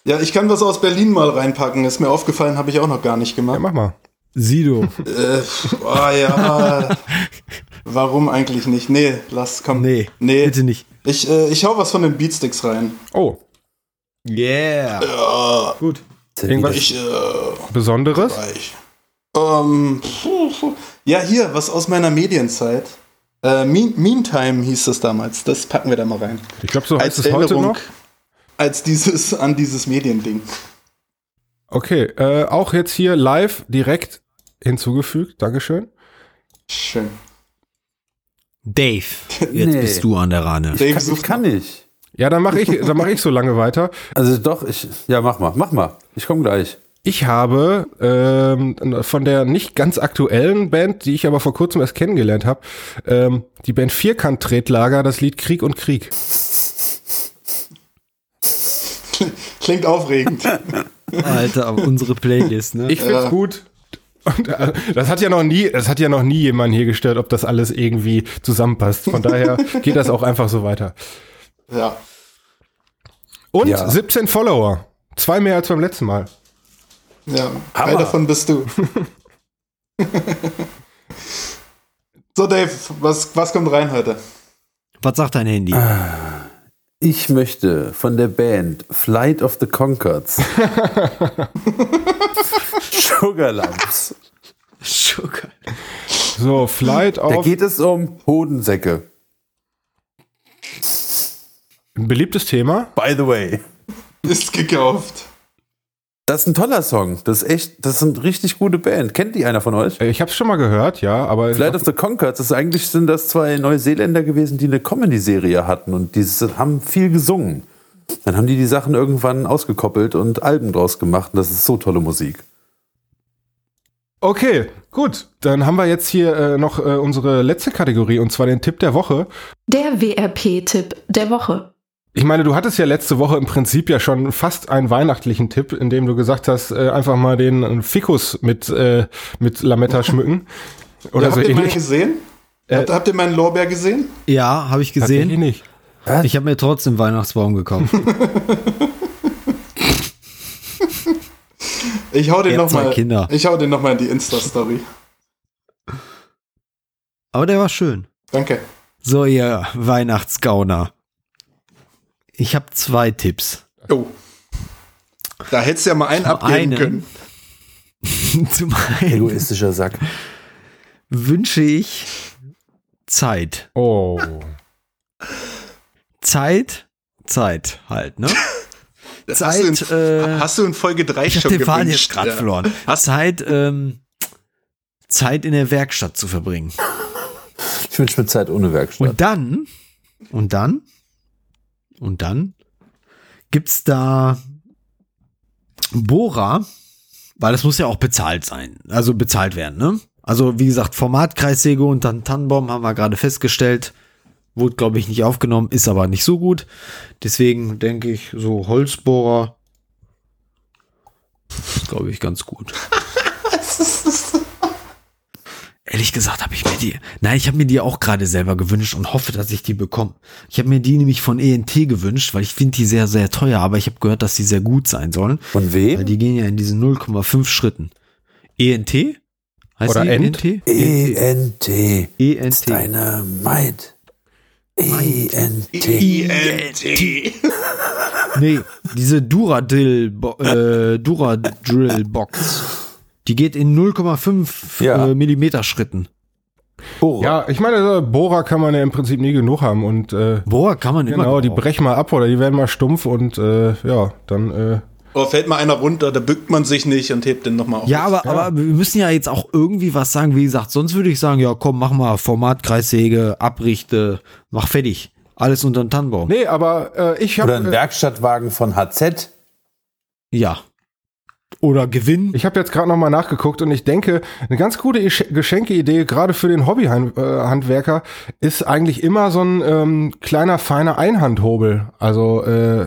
Ja, ich kann was aus Berlin mal reinpacken. Ist mir aufgefallen, habe ich auch noch gar nicht Ja, gemacht. mach mal. Sido. Äh, oh ja. <laughs> Warum eigentlich nicht? Nee, lass, komm. Nee, nee. bitte nicht. Ich, äh, ich hau was von den Beatsticks rein. Oh, Yeah. Gut. irgendwas Ich, äh, Besonderes? Ähm, ja, hier, was aus meiner Medienzeit. Äh, mean, Meantime hieß das damals. Das packen wir da mal rein. Ich glaube, so heißt als es heute Erinnerung noch. als dieses an dieses Mediending. Okay, äh, auch jetzt hier live direkt hinzugefügt. Dankeschön. Schön. Dave, jetzt Nee. bist du an der Rane. Dave Kann, ich kann nicht. Ja, dann mache ich, <laughs> dann mache ich so lange weiter. Also doch, ich. Ja, mach mal, mach mal. Ich komme gleich. Ich habe ähm, von der nicht ganz aktuellen Band, die ich aber vor kurzem erst kennengelernt habe, ähm, die Band Vierkant-Tretlager, das Lied Krieg und Krieg. Klingt aufregend. <laughs> Alter, aber unsere Playlist, ne? Ich find's gut. Und, äh, das hat ja noch nie, das hat ja noch nie jemand hier gestört, ob das alles irgendwie zusammenpasst. Von daher <laughs> geht das auch einfach so weiter. ja. Und Ja. 17 Follower. Zwei mehr als beim letzten Mal. Ja, Hammer. Davon bist du. <laughs> so, Dave, was, was kommt rein heute? Was sagt dein Handy? Ich möchte von der Band Flight of the Concords <laughs> Sugar Lumps. Sugar. So, Flight Da auf geht es um Hodensäcke. ein beliebtes Thema. By the way. Ist gekauft. Das ist ein toller Song. Das ist echt, das ist eine richtig gute Band. Kennt die einer von euch? Äh, Ich habe es schon mal gehört, ja, aber Flight of the Concords, das ist eigentlich sind das zwei Neuseeländer gewesen, die eine Comedy-Serie hatten und die haben viel gesungen. Dann haben die die Sachen irgendwann ausgekoppelt und Alben draus gemacht. Und das ist so tolle Musik. Okay, gut. Dann haben wir jetzt hier äh, noch äh, unsere letzte Kategorie und zwar den Tipp der Woche. Der WRP-Tipp der Woche. Ich meine, du hattest ja letzte Woche im Prinzip ja schon fast einen weihnachtlichen Tipp, indem du gesagt hast, äh, einfach mal den Fikus mit, äh, mit Lametta <laughs> schmücken. Oder Ja, so habt ihr meinen ähnlich. gesehen? Äh, habt, habt ihr meinen Lorbeer gesehen? Ja, habe ich gesehen. nicht. Ich habe mir trotzdem Weihnachtsbaum gekauft. <laughs> Ich hau den nochmal. Kinder. Ich hau den noch mal in die Insta-Story. Aber der war schön. Danke. So, ihr Weihnachtsgauner. Ich habe zwei Tipps. Oh. Da hättest du ja mal einen Zum abgeben einen- können. <laughs> Zum einen Egoistischer Sack. wünsche ich Zeit. Oh. Zeit, Zeit halt, ne? Zeit, hast, du in, äh, hast du in Folge 3 ich hab schon gewünscht? jetzt gerade ja. verloren. Hast, Zeit, ähm, Zeit in der Werkstatt zu verbringen. Ich wünsche mir Zeit ohne Werkstatt. Und dann, und dann, und dann gibt's da Bohrer, weil das muss ja auch bezahlt sein, also bezahlt werden, ne? Also wie gesagt, Formatkreissäge und dann Tannenbaum haben wir gerade festgestellt, wurde glaube ich nicht aufgenommen, ist aber nicht so gut. Deswegen denke ich, so Holzbohrer ist glaube ich ganz gut. <laughs> Ehrlich gesagt habe ich mir die, nein, ich habe mir die auch gerade selber gewünscht und hoffe, dass ich die bekomme. Ich habe mir die nämlich von ENT gewünscht, weil ich finde die sehr, sehr teuer, aber ich habe gehört, dass die sehr gut sein sollen. Von Weil wem? die gehen ja in diesen 0,5 Schritten. ENT? Heißt Oder Ent? ENT? ENT. ENT. Deine Might. ENT. INT. Nee, diese Duradrill, <laughs> äh, Duradrill Box. Die geht in 0,5 Ja. äh, Millimeter Schritten. Bohrer. Ja, ich meine, äh, Bohrer kann man ja im Prinzip nie genug haben und äh, Boah, kann man immer. genau, die brechen mal ab oder die werden mal stumpf und äh, ja, dann äh, Oh, fällt mal einer runter, da bückt man sich nicht und hebt den nochmal auf. Ja, aber, aber wir müssen ja jetzt auch irgendwie was sagen. Wie gesagt, sonst würde ich sagen, ja komm, mach mal Formatkreissäge, Abrichte, mach fertig. Alles unter den Tannenbaum. nee, aber äh, ich Oder ein habe Werkstattwagen von HZ. Ja. Oder Gewinn. ich habe jetzt gerade noch mal nachgeguckt und ich denke, eine ganz gute Gesch- Geschenkeidee gerade für den Hobbyhandwerker ist eigentlich immer so ein ähm, kleiner feiner Einhandhobel. Also äh,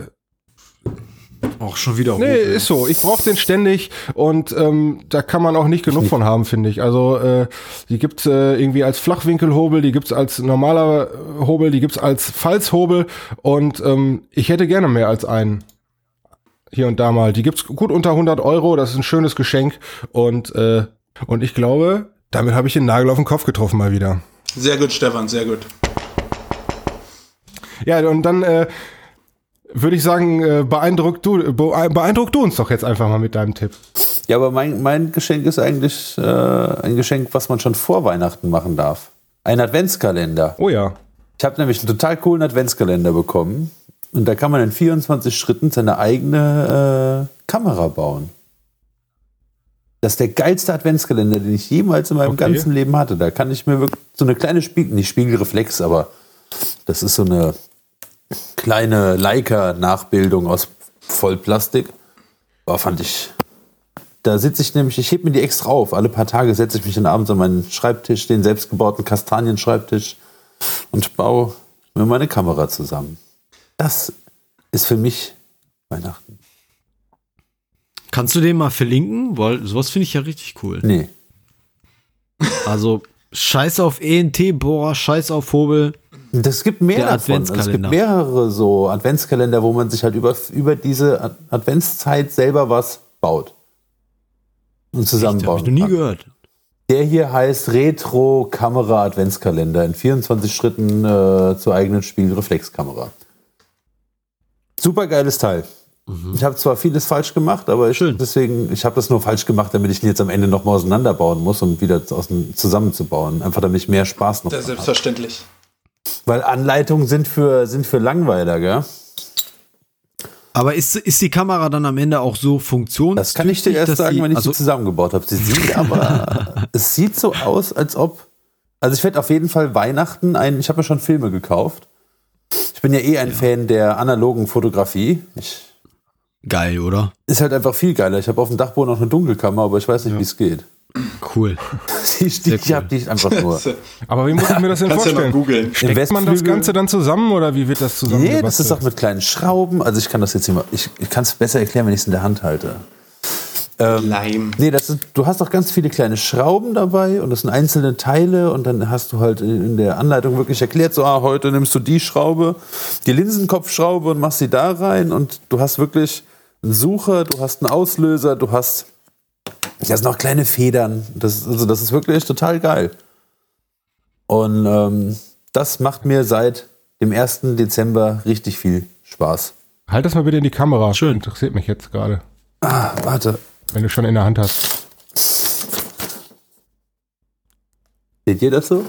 Auch schon wieder Nee, ist so. Ich brauche den ständig und ähm, da kann man auch nicht genug von haben, finde ich. Also äh, die gibt's äh, irgendwie als Flachwinkelhobel, die gibt's als normaler äh, Hobel, die gibt's als Falzhobel und ähm, ich hätte gerne mehr als einen. Hier und da mal. Die gibt's gut unter 100 Euro, das ist ein schönes Geschenk und, äh, und ich glaube, damit habe ich den Nagel auf den Kopf getroffen mal wieder. Sehr gut, Stefan, sehr gut. Ja, und dann äh, würde ich sagen, äh, beeindruck du, be beeindruck du uns doch jetzt einfach mal mit deinem Tipp. Ja, aber mein, mein Geschenk ist eigentlich äh, ein Geschenk, was man schon vor Weihnachten machen darf. Ein Adventskalender. Oh ja. Ich habe nämlich einen total coolen Adventskalender bekommen. Und da kann man in 24 Schritten seine eigene äh, Kamera bauen. Das ist der geilste Adventskalender, den ich jemals in meinem Okay. ganzen Leben hatte. Da kann ich mir wirklich so eine kleine Spiegel, nicht Spiegelreflex, aber das ist so eine kleine Leica-Nachbildung aus Vollplastik. Aber fand ich. Da sitze ich nämlich, ich heb mir die extra auf. Alle paar Tage setze ich mich dann abends an meinen Schreibtisch, den selbstgebauten Kastanienschreibtisch und baue mir meine Kamera zusammen. Das ist für mich Weihnachten. Kannst du den mal verlinken? Weil sowas finde ich ja richtig cool. Nee. Also scheiß auf ENT, Bohrer, scheiß auf Hobel. Das gibt mehr davon. Also es gibt mehrere so Adventskalender, wo man sich halt über, über diese Ad- Adventszeit selber was baut. Und Habe zusammenbauen. ich noch nie gehört. Der hier heißt Retro Kamera Adventskalender in 24 Schritten äh, zur eigenen Spiegelreflexkamera. Super geiles Teil. Ich habe zwar vieles falsch gemacht, aber ich, Schön. deswegen, ich habe das nur falsch gemacht, damit ich ihn jetzt am Ende nochmal auseinanderbauen muss, um wieder zusammenzubauen. Einfach damit ich mehr Spaß noch Das ist dran hab. selbstverständlich. Weil Anleitungen sind für, sind für Langweiler, gell? Aber ist, ist die Kamera dann am Ende auch so funktions? Das kann ich dir erst sagen, wenn ich also, sie zusammengebaut habe. Sie sieht aber, <laughs> es sieht so aus, als ob, also ich werde auf jeden Fall Weihnachten ein, ich habe mir schon Filme gekauft. Ich bin ja eh ein Fan der analogen Fotografie. Ich, Geil, oder? ist halt einfach viel geiler. Ich habe auf dem Dachboden noch eine Dunkelkammer, aber ich weiß nicht, wie es geht. Cool. <laughs> Die, die, cool. ich habe die einfach nur. Aber wie muss ich mir das denn Kannst ja vorstellen? googeln. Steckt man das Ganze dann zusammen oder wie wird das zusammen Nee, das ist auch mit kleinen Schrauben. Also ich kann das jetzt hier mal, ich, ich kann es besser erklären, wenn ich es in der Hand halte. Leim. Nee, das ist, du hast auch ganz viele kleine Schrauben dabei und das sind einzelne Teile und dann hast du halt in der Anleitung wirklich erklärt, so, ah, heute nimmst du die Schraube, die Linsenkopfschraube und machst sie da rein und du hast wirklich einen Sucher, du hast einen Auslöser, du hast, da sind noch kleine Federn. Das, ist- also das ist wirklich total geil. Und ähm, das macht mir seit dem 1. Dezember richtig viel Spaß. Halt das mal bitte in die Kamera. Schön. Interessiert mich jetzt gerade, Ah, warte. Wenn du schon in der Hand hast. Seht ihr das so?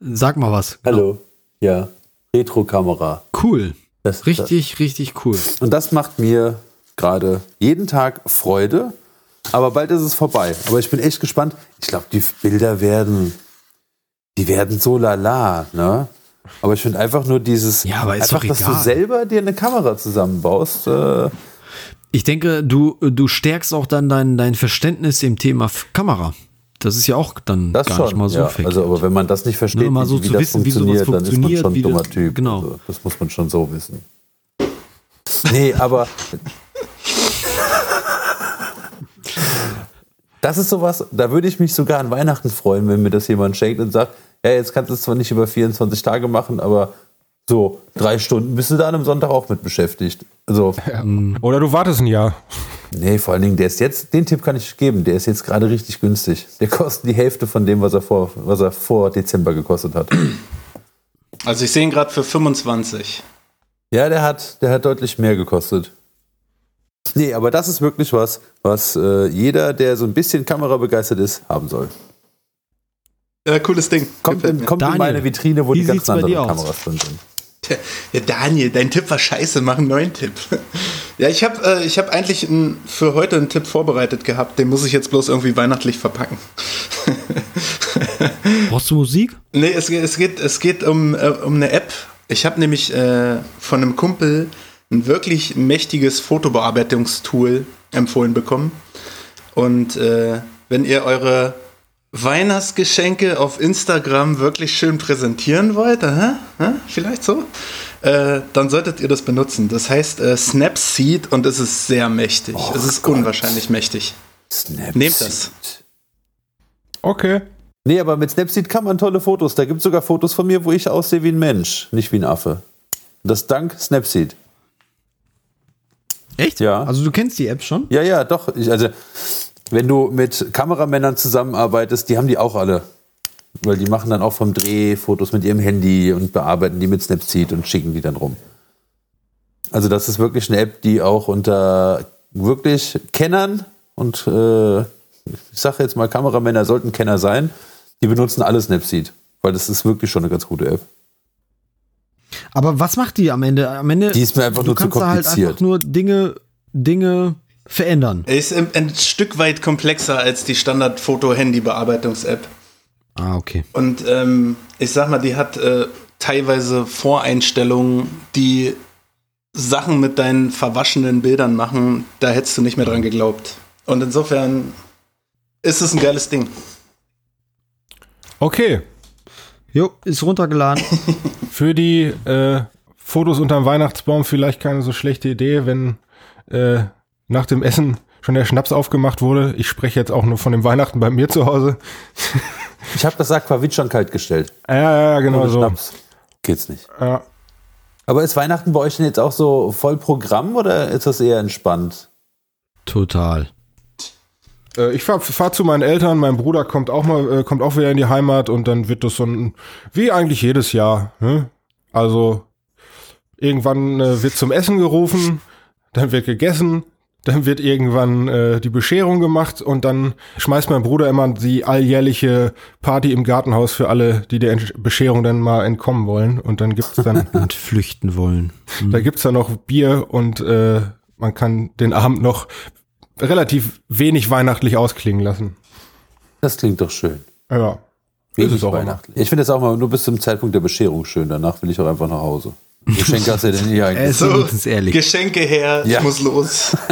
Sag mal was. Hallo. Ja. Retro-Kamera. Cool. Das- Richtig, richtig cool. Und das macht mir gerade jeden Tag Freude, aber bald ist es vorbei. Aber ich bin echt gespannt. Ich glaube, die Bilder werden, die werden so lala, ne? Aber ich finde einfach nur dieses, Ja, aber ist einfach, doch dass du selber dir eine Kamera zusammenbaust. Äh, Ich denke, du, du stärkst auch dann dein, dein Verständnis im Thema Kamera. Das ist ja auch dann das gar schon. nicht mal so ja. verkehrt. Also, aber wenn man das nicht versteht, Ne, mal so wie, zu das wissen, wie sowas funktioniert, dann ist man funktioniert, schon ein dummer das- Typ. genau. Also, das muss man schon so wissen. Nee, aber das ist sowas, da würde ich mich sogar an Weihnachten freuen, wenn mir das jemand schenkt und sagt, ja, jetzt kannst du es zwar nicht über 24 Tage machen, aber so drei Stunden bist du da an einem Sonntag auch mit beschäftigt. Also, Oder du wartest ein Jahr. nee, vor allen Dingen, der ist jetzt, den Tipp kann ich geben, der ist jetzt gerade richtig günstig. Der kostet die Hälfte von dem, was er vor, was er vor Dezember gekostet hat. Also ich sehe ihn gerade für 25. Ja, der hat, der hat deutlich mehr gekostet. Nee, aber das ist wirklich was, was äh, jeder, der so ein bisschen kamerabegeistert ist, haben soll. Ja, cooles Ding. Kommt, in, kommt in meine Vitrine, wo die ganzen anderen? Kameras drin sind. <laughs> Ja, Daniel, dein Tipp war scheiße, mach einen neuen Tipp. Ja, ich habe äh, ich hab eigentlich ein, für heute einen Tipp vorbereitet gehabt, den muss ich jetzt bloß irgendwie weihnachtlich verpacken. <laughs> Brauchst du Musik? Nee, es, geht- es geht, es geht um, äh, um eine App. Ich habe nämlich äh, von einem Kumpel ein wirklich mächtiges Fotobearbeitungstool empfohlen bekommen. Und äh, wenn ihr eure Weihnachtsgeschenke auf Instagram wirklich schön präsentieren wollt, aha, aha, vielleicht so, äh, dann solltet ihr das benutzen. Das heißt äh, Snapseed und es ist sehr mächtig. Oh es ist Gott. unwahrscheinlich mächtig. Snapseed. Nehmt das. Okay. Nee, aber mit Snapseed kann man tolle Fotos. Da gibt es sogar Fotos von mir, wo ich aussehe wie ein Mensch, nicht wie ein Affe. Das dank Snapseed. Echt? Ja. Also du kennst die App schon? Ja, ja, doch. Ich, also, wenn du mit Kameramännern zusammenarbeitest, die haben die auch alle. Weil die machen dann auch vom Dreh Fotos mit ihrem Handy und bearbeiten die mit Snapseed und schicken die dann rum. Also das ist wirklich eine App, die auch unter wirklich Kennern und äh, ich sage jetzt mal, Kameramänner sollten Kenner sein, die benutzen alle Snapseed. Weil das ist wirklich schon eine ganz gute App. Aber was macht die am Ende? Am Ende Die ist mir einfach du nur zu kannst da halt kompliziert. einfach nur Dinge, Dinge verändern. Er ist ein, ein Stück weit komplexer als die Standard-Foto-Handy-Bearbeitungs-App. Ah, okay. Und ähm, ich sag mal, die hat äh, teilweise Voreinstellungen, die Sachen mit deinen verwaschenen Bildern machen, da hättest du nicht mehr dran geglaubt. Und insofern ist es ein geiles Ding. Okay. Jo, ist runtergeladen. <laughs> Für die äh, Fotos unterm Weihnachtsbaum vielleicht keine so schlechte Idee, wenn äh, nach dem Essen schon der Schnaps aufgemacht wurde. Ich spreche jetzt auch nur von dem Weihnachten bei mir zu Hause. <laughs> Ich habe das Aquavit schon kalt gestellt. Ja, ja, ja, genau Ohne so. Schnaps geht's nicht. Ja. Aber ist Weihnachten bei euch denn jetzt auch so voll Programm oder ist das eher entspannt? Total. Äh, Ich fahr, fahr zu meinen Eltern, mein Bruder kommt auch mal, äh, kommt auch wieder in die Heimat und dann wird das so ein, wie eigentlich jedes Jahr. Ne? Also irgendwann äh, wird zum Essen gerufen, dann wird gegessen, dann wird irgendwann äh, die Bescherung gemacht und dann schmeißt mein Bruder immer die alljährliche Party im Gartenhaus für alle, die der Entsch- Bescherung dann mal entkommen wollen. Und dann gibt's dann, <laughs> Und flüchten wollen. da gibt's dann noch Bier und äh, man kann den Abend noch relativ wenig weihnachtlich ausklingen lassen. Das klingt doch schön. Ja. Wenig es auch weihnachtlich. Ich finde das auch mal nur bis zum Zeitpunkt der Bescherung schön. Danach will ich auch einfach nach Hause. Geschenke hast du denn hier eigentlich? Es- Ist wenigstens ehrlich. Geschenke her, Ja. ich muss los. <laughs>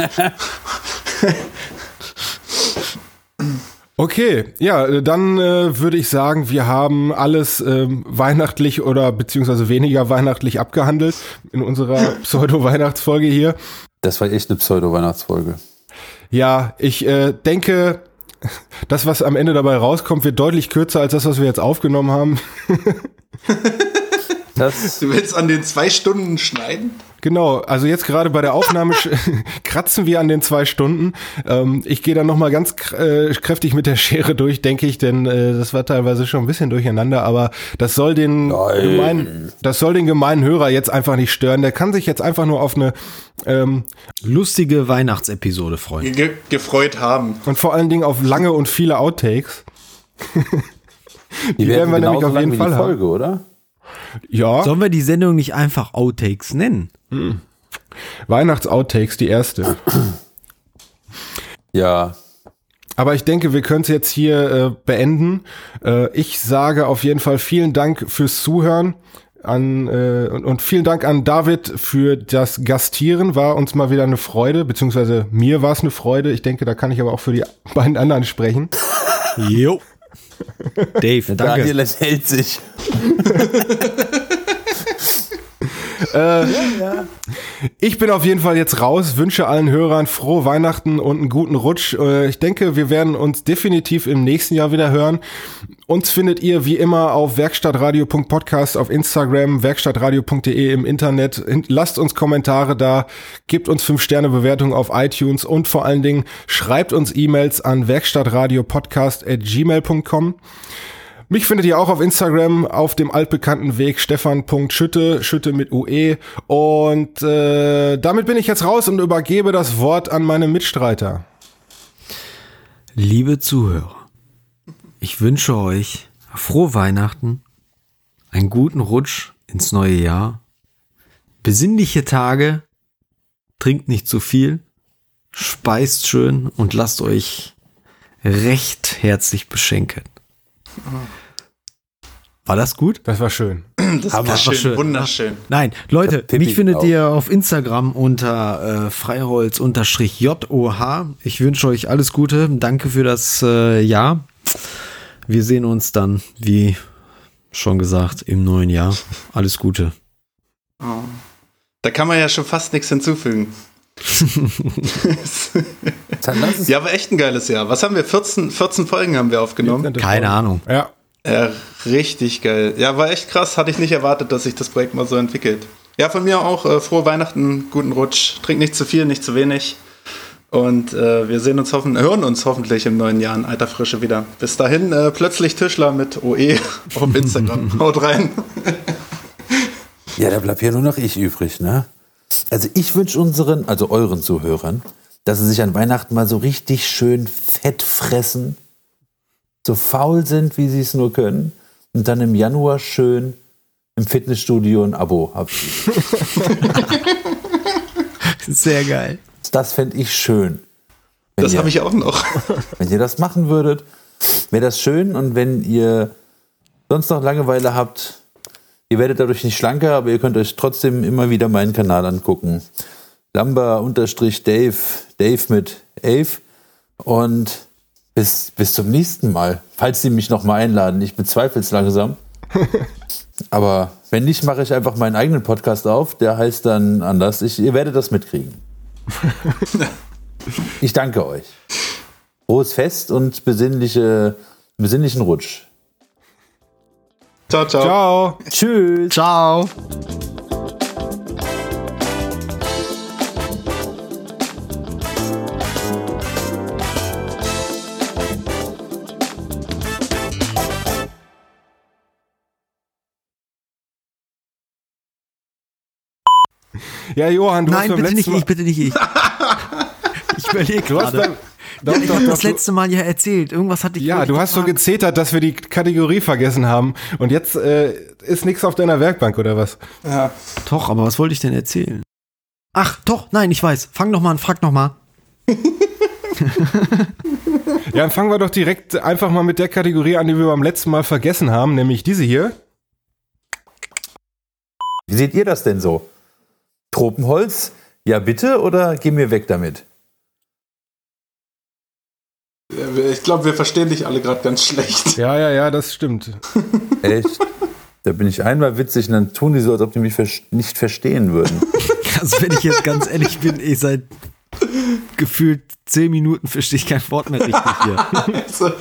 Okay, ja, äh, dann äh, würde ich sagen, wir haben alles ähm, weihnachtlich oder beziehungsweise weniger weihnachtlich abgehandelt in unserer <laughs> Pseudo-Weihnachtsfolge hier. Das war echt eine Pseudo-Weihnachtsfolge. Ja, ich äh, denke, das, was am Ende dabei rauskommt, wird deutlich kürzer als das, was wir jetzt aufgenommen haben. <laughs> Das, Du willst an den zwei Stunden schneiden? Genau, also jetzt gerade bei der Aufnahme <laughs> kratzen wir an den zwei Stunden. Ähm, ich gehe dann nochmal ganz kr- äh, kräftig mit der Schere durch, denke ich, denn äh, das war teilweise schon ein bisschen durcheinander, aber das soll den Nein. gemeinen, das soll den gemeinen Hörer jetzt einfach nicht stören. Der kann sich jetzt einfach nur auf eine ähm, Lustige Weihnachtsepisode freuen. Ge gefreut haben. und vor allen Dingen auf lange und viele Outtakes. <laughs> die werden wir nämlich auf lang jeden wie Fall die haben. Folge, oder? Ja, Sollen wir die Sendung nicht einfach Outtakes nennen? Weihnachts-Outtakes, die erste. Ja, Aber ich denke, wir können es jetzt hier äh, beenden. Äh, ich sage auf jeden Fall vielen Dank fürs Zuhören. An, äh, und, und vielen Dank an David für das Gastieren. War uns mal wieder eine Freude, beziehungsweise mir war es eine Freude. Ich denke, da kann ich aber auch für die beiden anderen sprechen. Jo. Dave, danke. Daniel enthält sich. <laughs> <laughs> Ich bin auf jeden Fall jetzt raus, wünsche allen Hörern frohe Weihnachten und einen guten Rutsch. Äh, Ich denke, wir werden uns definitiv im nächsten Jahr wieder hören. Uns findet ihr wie immer auf werkstattradio.podcast auf Instagram, werkstattradio.de im Internet. Lasst uns Kommentare da, gebt uns 5-Sterne-Bewertungen auf iTunes und vor allen Dingen schreibt uns E-Mails an werkstattradiopodcast.gmail.com. Mich findet ihr auch auf Instagram auf dem altbekannten Weg stefan.schütte, Schütte mit UE. Und äh, damit bin ich jetzt raus und übergebe das Wort an meine Mitstreiter. Liebe Zuhörer, ich wünsche euch frohe Weihnachten, einen guten Rutsch ins neue Jahr, besinnliche Tage, trinkt nicht zu viel, speist schön und lasst euch recht herzlich beschenken. War das gut? Das war schön. Das war schön, schön. wunderschön. Nein, Leute, mich findet auch. ihr auf Instagram unter äh, freiholz-joh. Ich wünsche euch alles Gute. Danke für das äh, Jahr. Wir sehen uns dann, wie schon gesagt, im neuen Jahr. Alles Gute. Oh. Da kann man ja schon fast nichts hinzufügen. <laughs> Ja, aber echt ein geiles Jahr. Was haben wir? 14, 14 Folgen haben wir aufgenommen. Keine Ahnung. Ja. Ja, richtig geil. Ja, war echt krass. Hatte ich nicht erwartet, dass sich das Projekt mal so entwickelt. Ja, von mir auch äh, frohe Weihnachten, guten Rutsch. Trink nicht zu viel, nicht zu wenig. Und äh, wir sehen uns hoffen, hören uns hoffentlich im neuen Jahr in alter Frische wieder. Bis dahin, äh, plötzlich Tischler mit OE <laughs> auf Instagram. <laughs> Haut rein. Ja, da bleibt ja nur noch ich übrig, ne? Also ich wünsche unseren, also euren Zuhörern, dass sie sich an Weihnachten mal so richtig schön fett fressen, so faul sind, wie sie es nur können, und dann im Januar schön im Fitnessstudio ein Abo abschließen. <laughs> Sehr geil. Das fände ich schön. Wenn Das ihr- habe ich auch noch. <laughs> Wenn ihr das machen würdet, wäre das schön. Und wenn ihr sonst noch Langeweile habt, ihr werdet dadurch nicht schlanker, aber ihr könnt euch trotzdem immer wieder meinen Kanal angucken. Lamba-Dave, Dave mit Ave. Und bis, bis zum nächsten Mal, falls sie mich noch mal einladen. Ich bezweifle es langsam. <laughs> aber wenn nicht, mache ich einfach meinen eigenen Podcast auf. Der heißt dann anders. Ich, ihr werdet das mitkriegen. <laughs> Ich danke euch. Frohes Fest und besinnliche, besinnlichen Rutsch. Ciao, ciao. Ciao. Tschüss. Ciao. Ja, Johann, du hast Nein, beim bitte nicht letzten ich, bitte nicht ich. <laughs> Ich überlege Du hast gerade. doch, Ich doch, habe das letzte Mal ja erzählt. Irgendwas hatte ich. Ja, du ich hast so gezetert, dass wir die Kategorie vergessen haben. Und jetzt äh, ist nichts auf deiner Werkbank, oder was? Ja. Doch, aber was wollte ich denn erzählen? Ach, doch, nein, ich weiß. Fang noch mal an, frag noch mal. <laughs> Ja, dann fangen wir doch direkt einfach mal mit der Kategorie an, die wir beim letzten Mal vergessen haben, nämlich diese hier. Wie seht ihr das denn so? Tropenholz? Ja, bitte oder gehen wir weg damit? Ich glaube, wir verstehen dich alle gerade ganz schlecht. <laughs> Ja, ja, ja, das stimmt. Echt? da bin ich einmal witzig und dann tun die so, als ob die mich nicht verstehen würden. <laughs> Also, wenn ich jetzt ganz ehrlich bin, ich seit gefühlt zehn Minuten verstehe ich kein Wort mehr richtig hier. Also,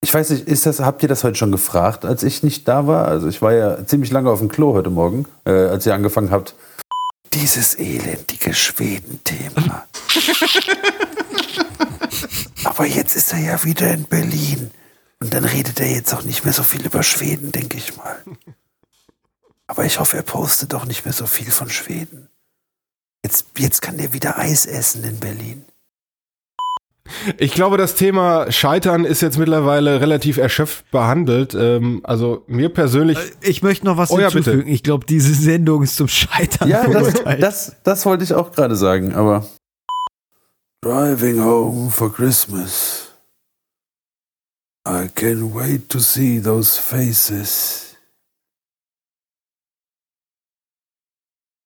Ich weiß nicht, ist das, habt ihr das heute schon gefragt, als ich nicht da war? Also ich war ja ziemlich lange auf dem Klo heute Morgen, äh, als ihr angefangen habt. Dieses elendige Schweden-Thema. <laughs> Aber jetzt ist er ja wieder in Berlin. Und dann redet er jetzt auch nicht mehr so viel über Schweden, denke ich mal. Aber ich hoffe, er postet auch nicht mehr so viel von Schweden. Jetzt, jetzt kann der wieder Eis essen in Berlin. Ich glaube, das Thema Scheitern ist jetzt mittlerweile relativ erschöpft behandelt. Ähm, also mir persönlich. Ich möchte noch was Oh ja, hinzufügen. bitte. Ich glaube, diese Sendung ist zum Scheitern Ja, das, das, das wollte ich auch gerade sagen, aber. Driving home for Christmas. I can't wait to see those faces.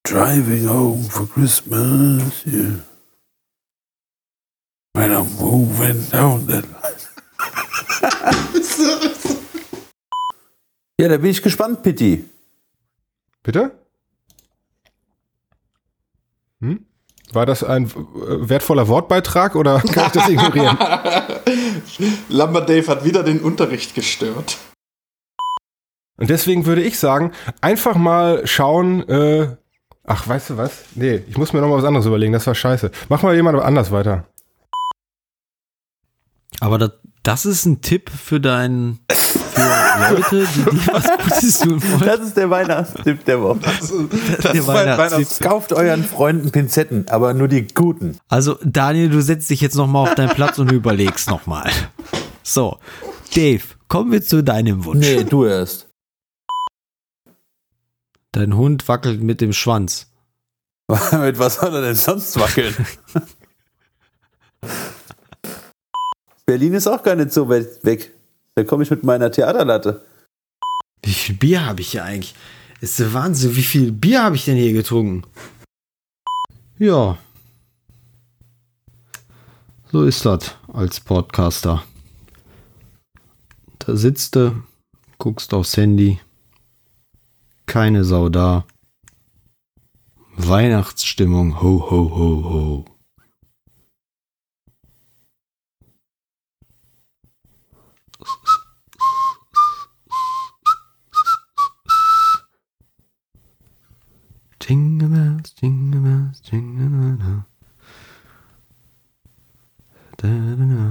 Driving home for Christmas, yeah. When I'm moving down that Ja, da bin ich gespannt, Pitti. Bitte? Hm? War das ein äh, wertvoller Wortbeitrag oder <laughs> kann ich das ignorieren? <laughs> Lambert Dave hat wieder den Unterricht gestört. Und deswegen würde ich sagen, einfach mal schauen, äh, ach, weißt du was? Nee, ich muss mir noch mal was anderes überlegen, das war scheiße. Mach mal jemand anders weiter. Aber das, das ist ein Tipp für deinen für Leute, die dir was Gutes tun wollen. Das ist der Weihnachtstipp der Woche. Das ist der Weihnachtstipp. Kauft euren Freunden Pinzetten, aber nur die guten. Also, Daniel, du setzt dich jetzt nochmal auf deinen Platz und überlegst nochmal. So, Dave, kommen wir zu deinem Wunsch. Nee, du erst. Dein Hund wackelt mit dem Schwanz. <laughs> Mit was soll er denn sonst wackeln? <laughs> Berlin ist auch gar nicht so weit weg. Da komme ich mit meiner Theaterlatte. Wie viel Bier habe ich hier eigentlich? Ist der Wahnsinn, wie viel Bier habe ich denn hier getrunken? Ja. So ist das als Podcaster. Da sitzt du, guckst aufs Handy. Keine Sau da. Weihnachtsstimmung, ho, ho, ho, ho. Jingle bells, jingle bells, jingle bells. Da, da, da,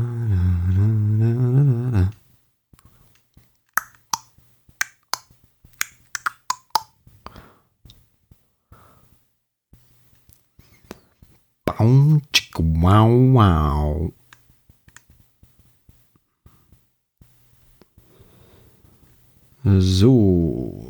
da, da, da, da. Baum, tschicka, wow, wow. So.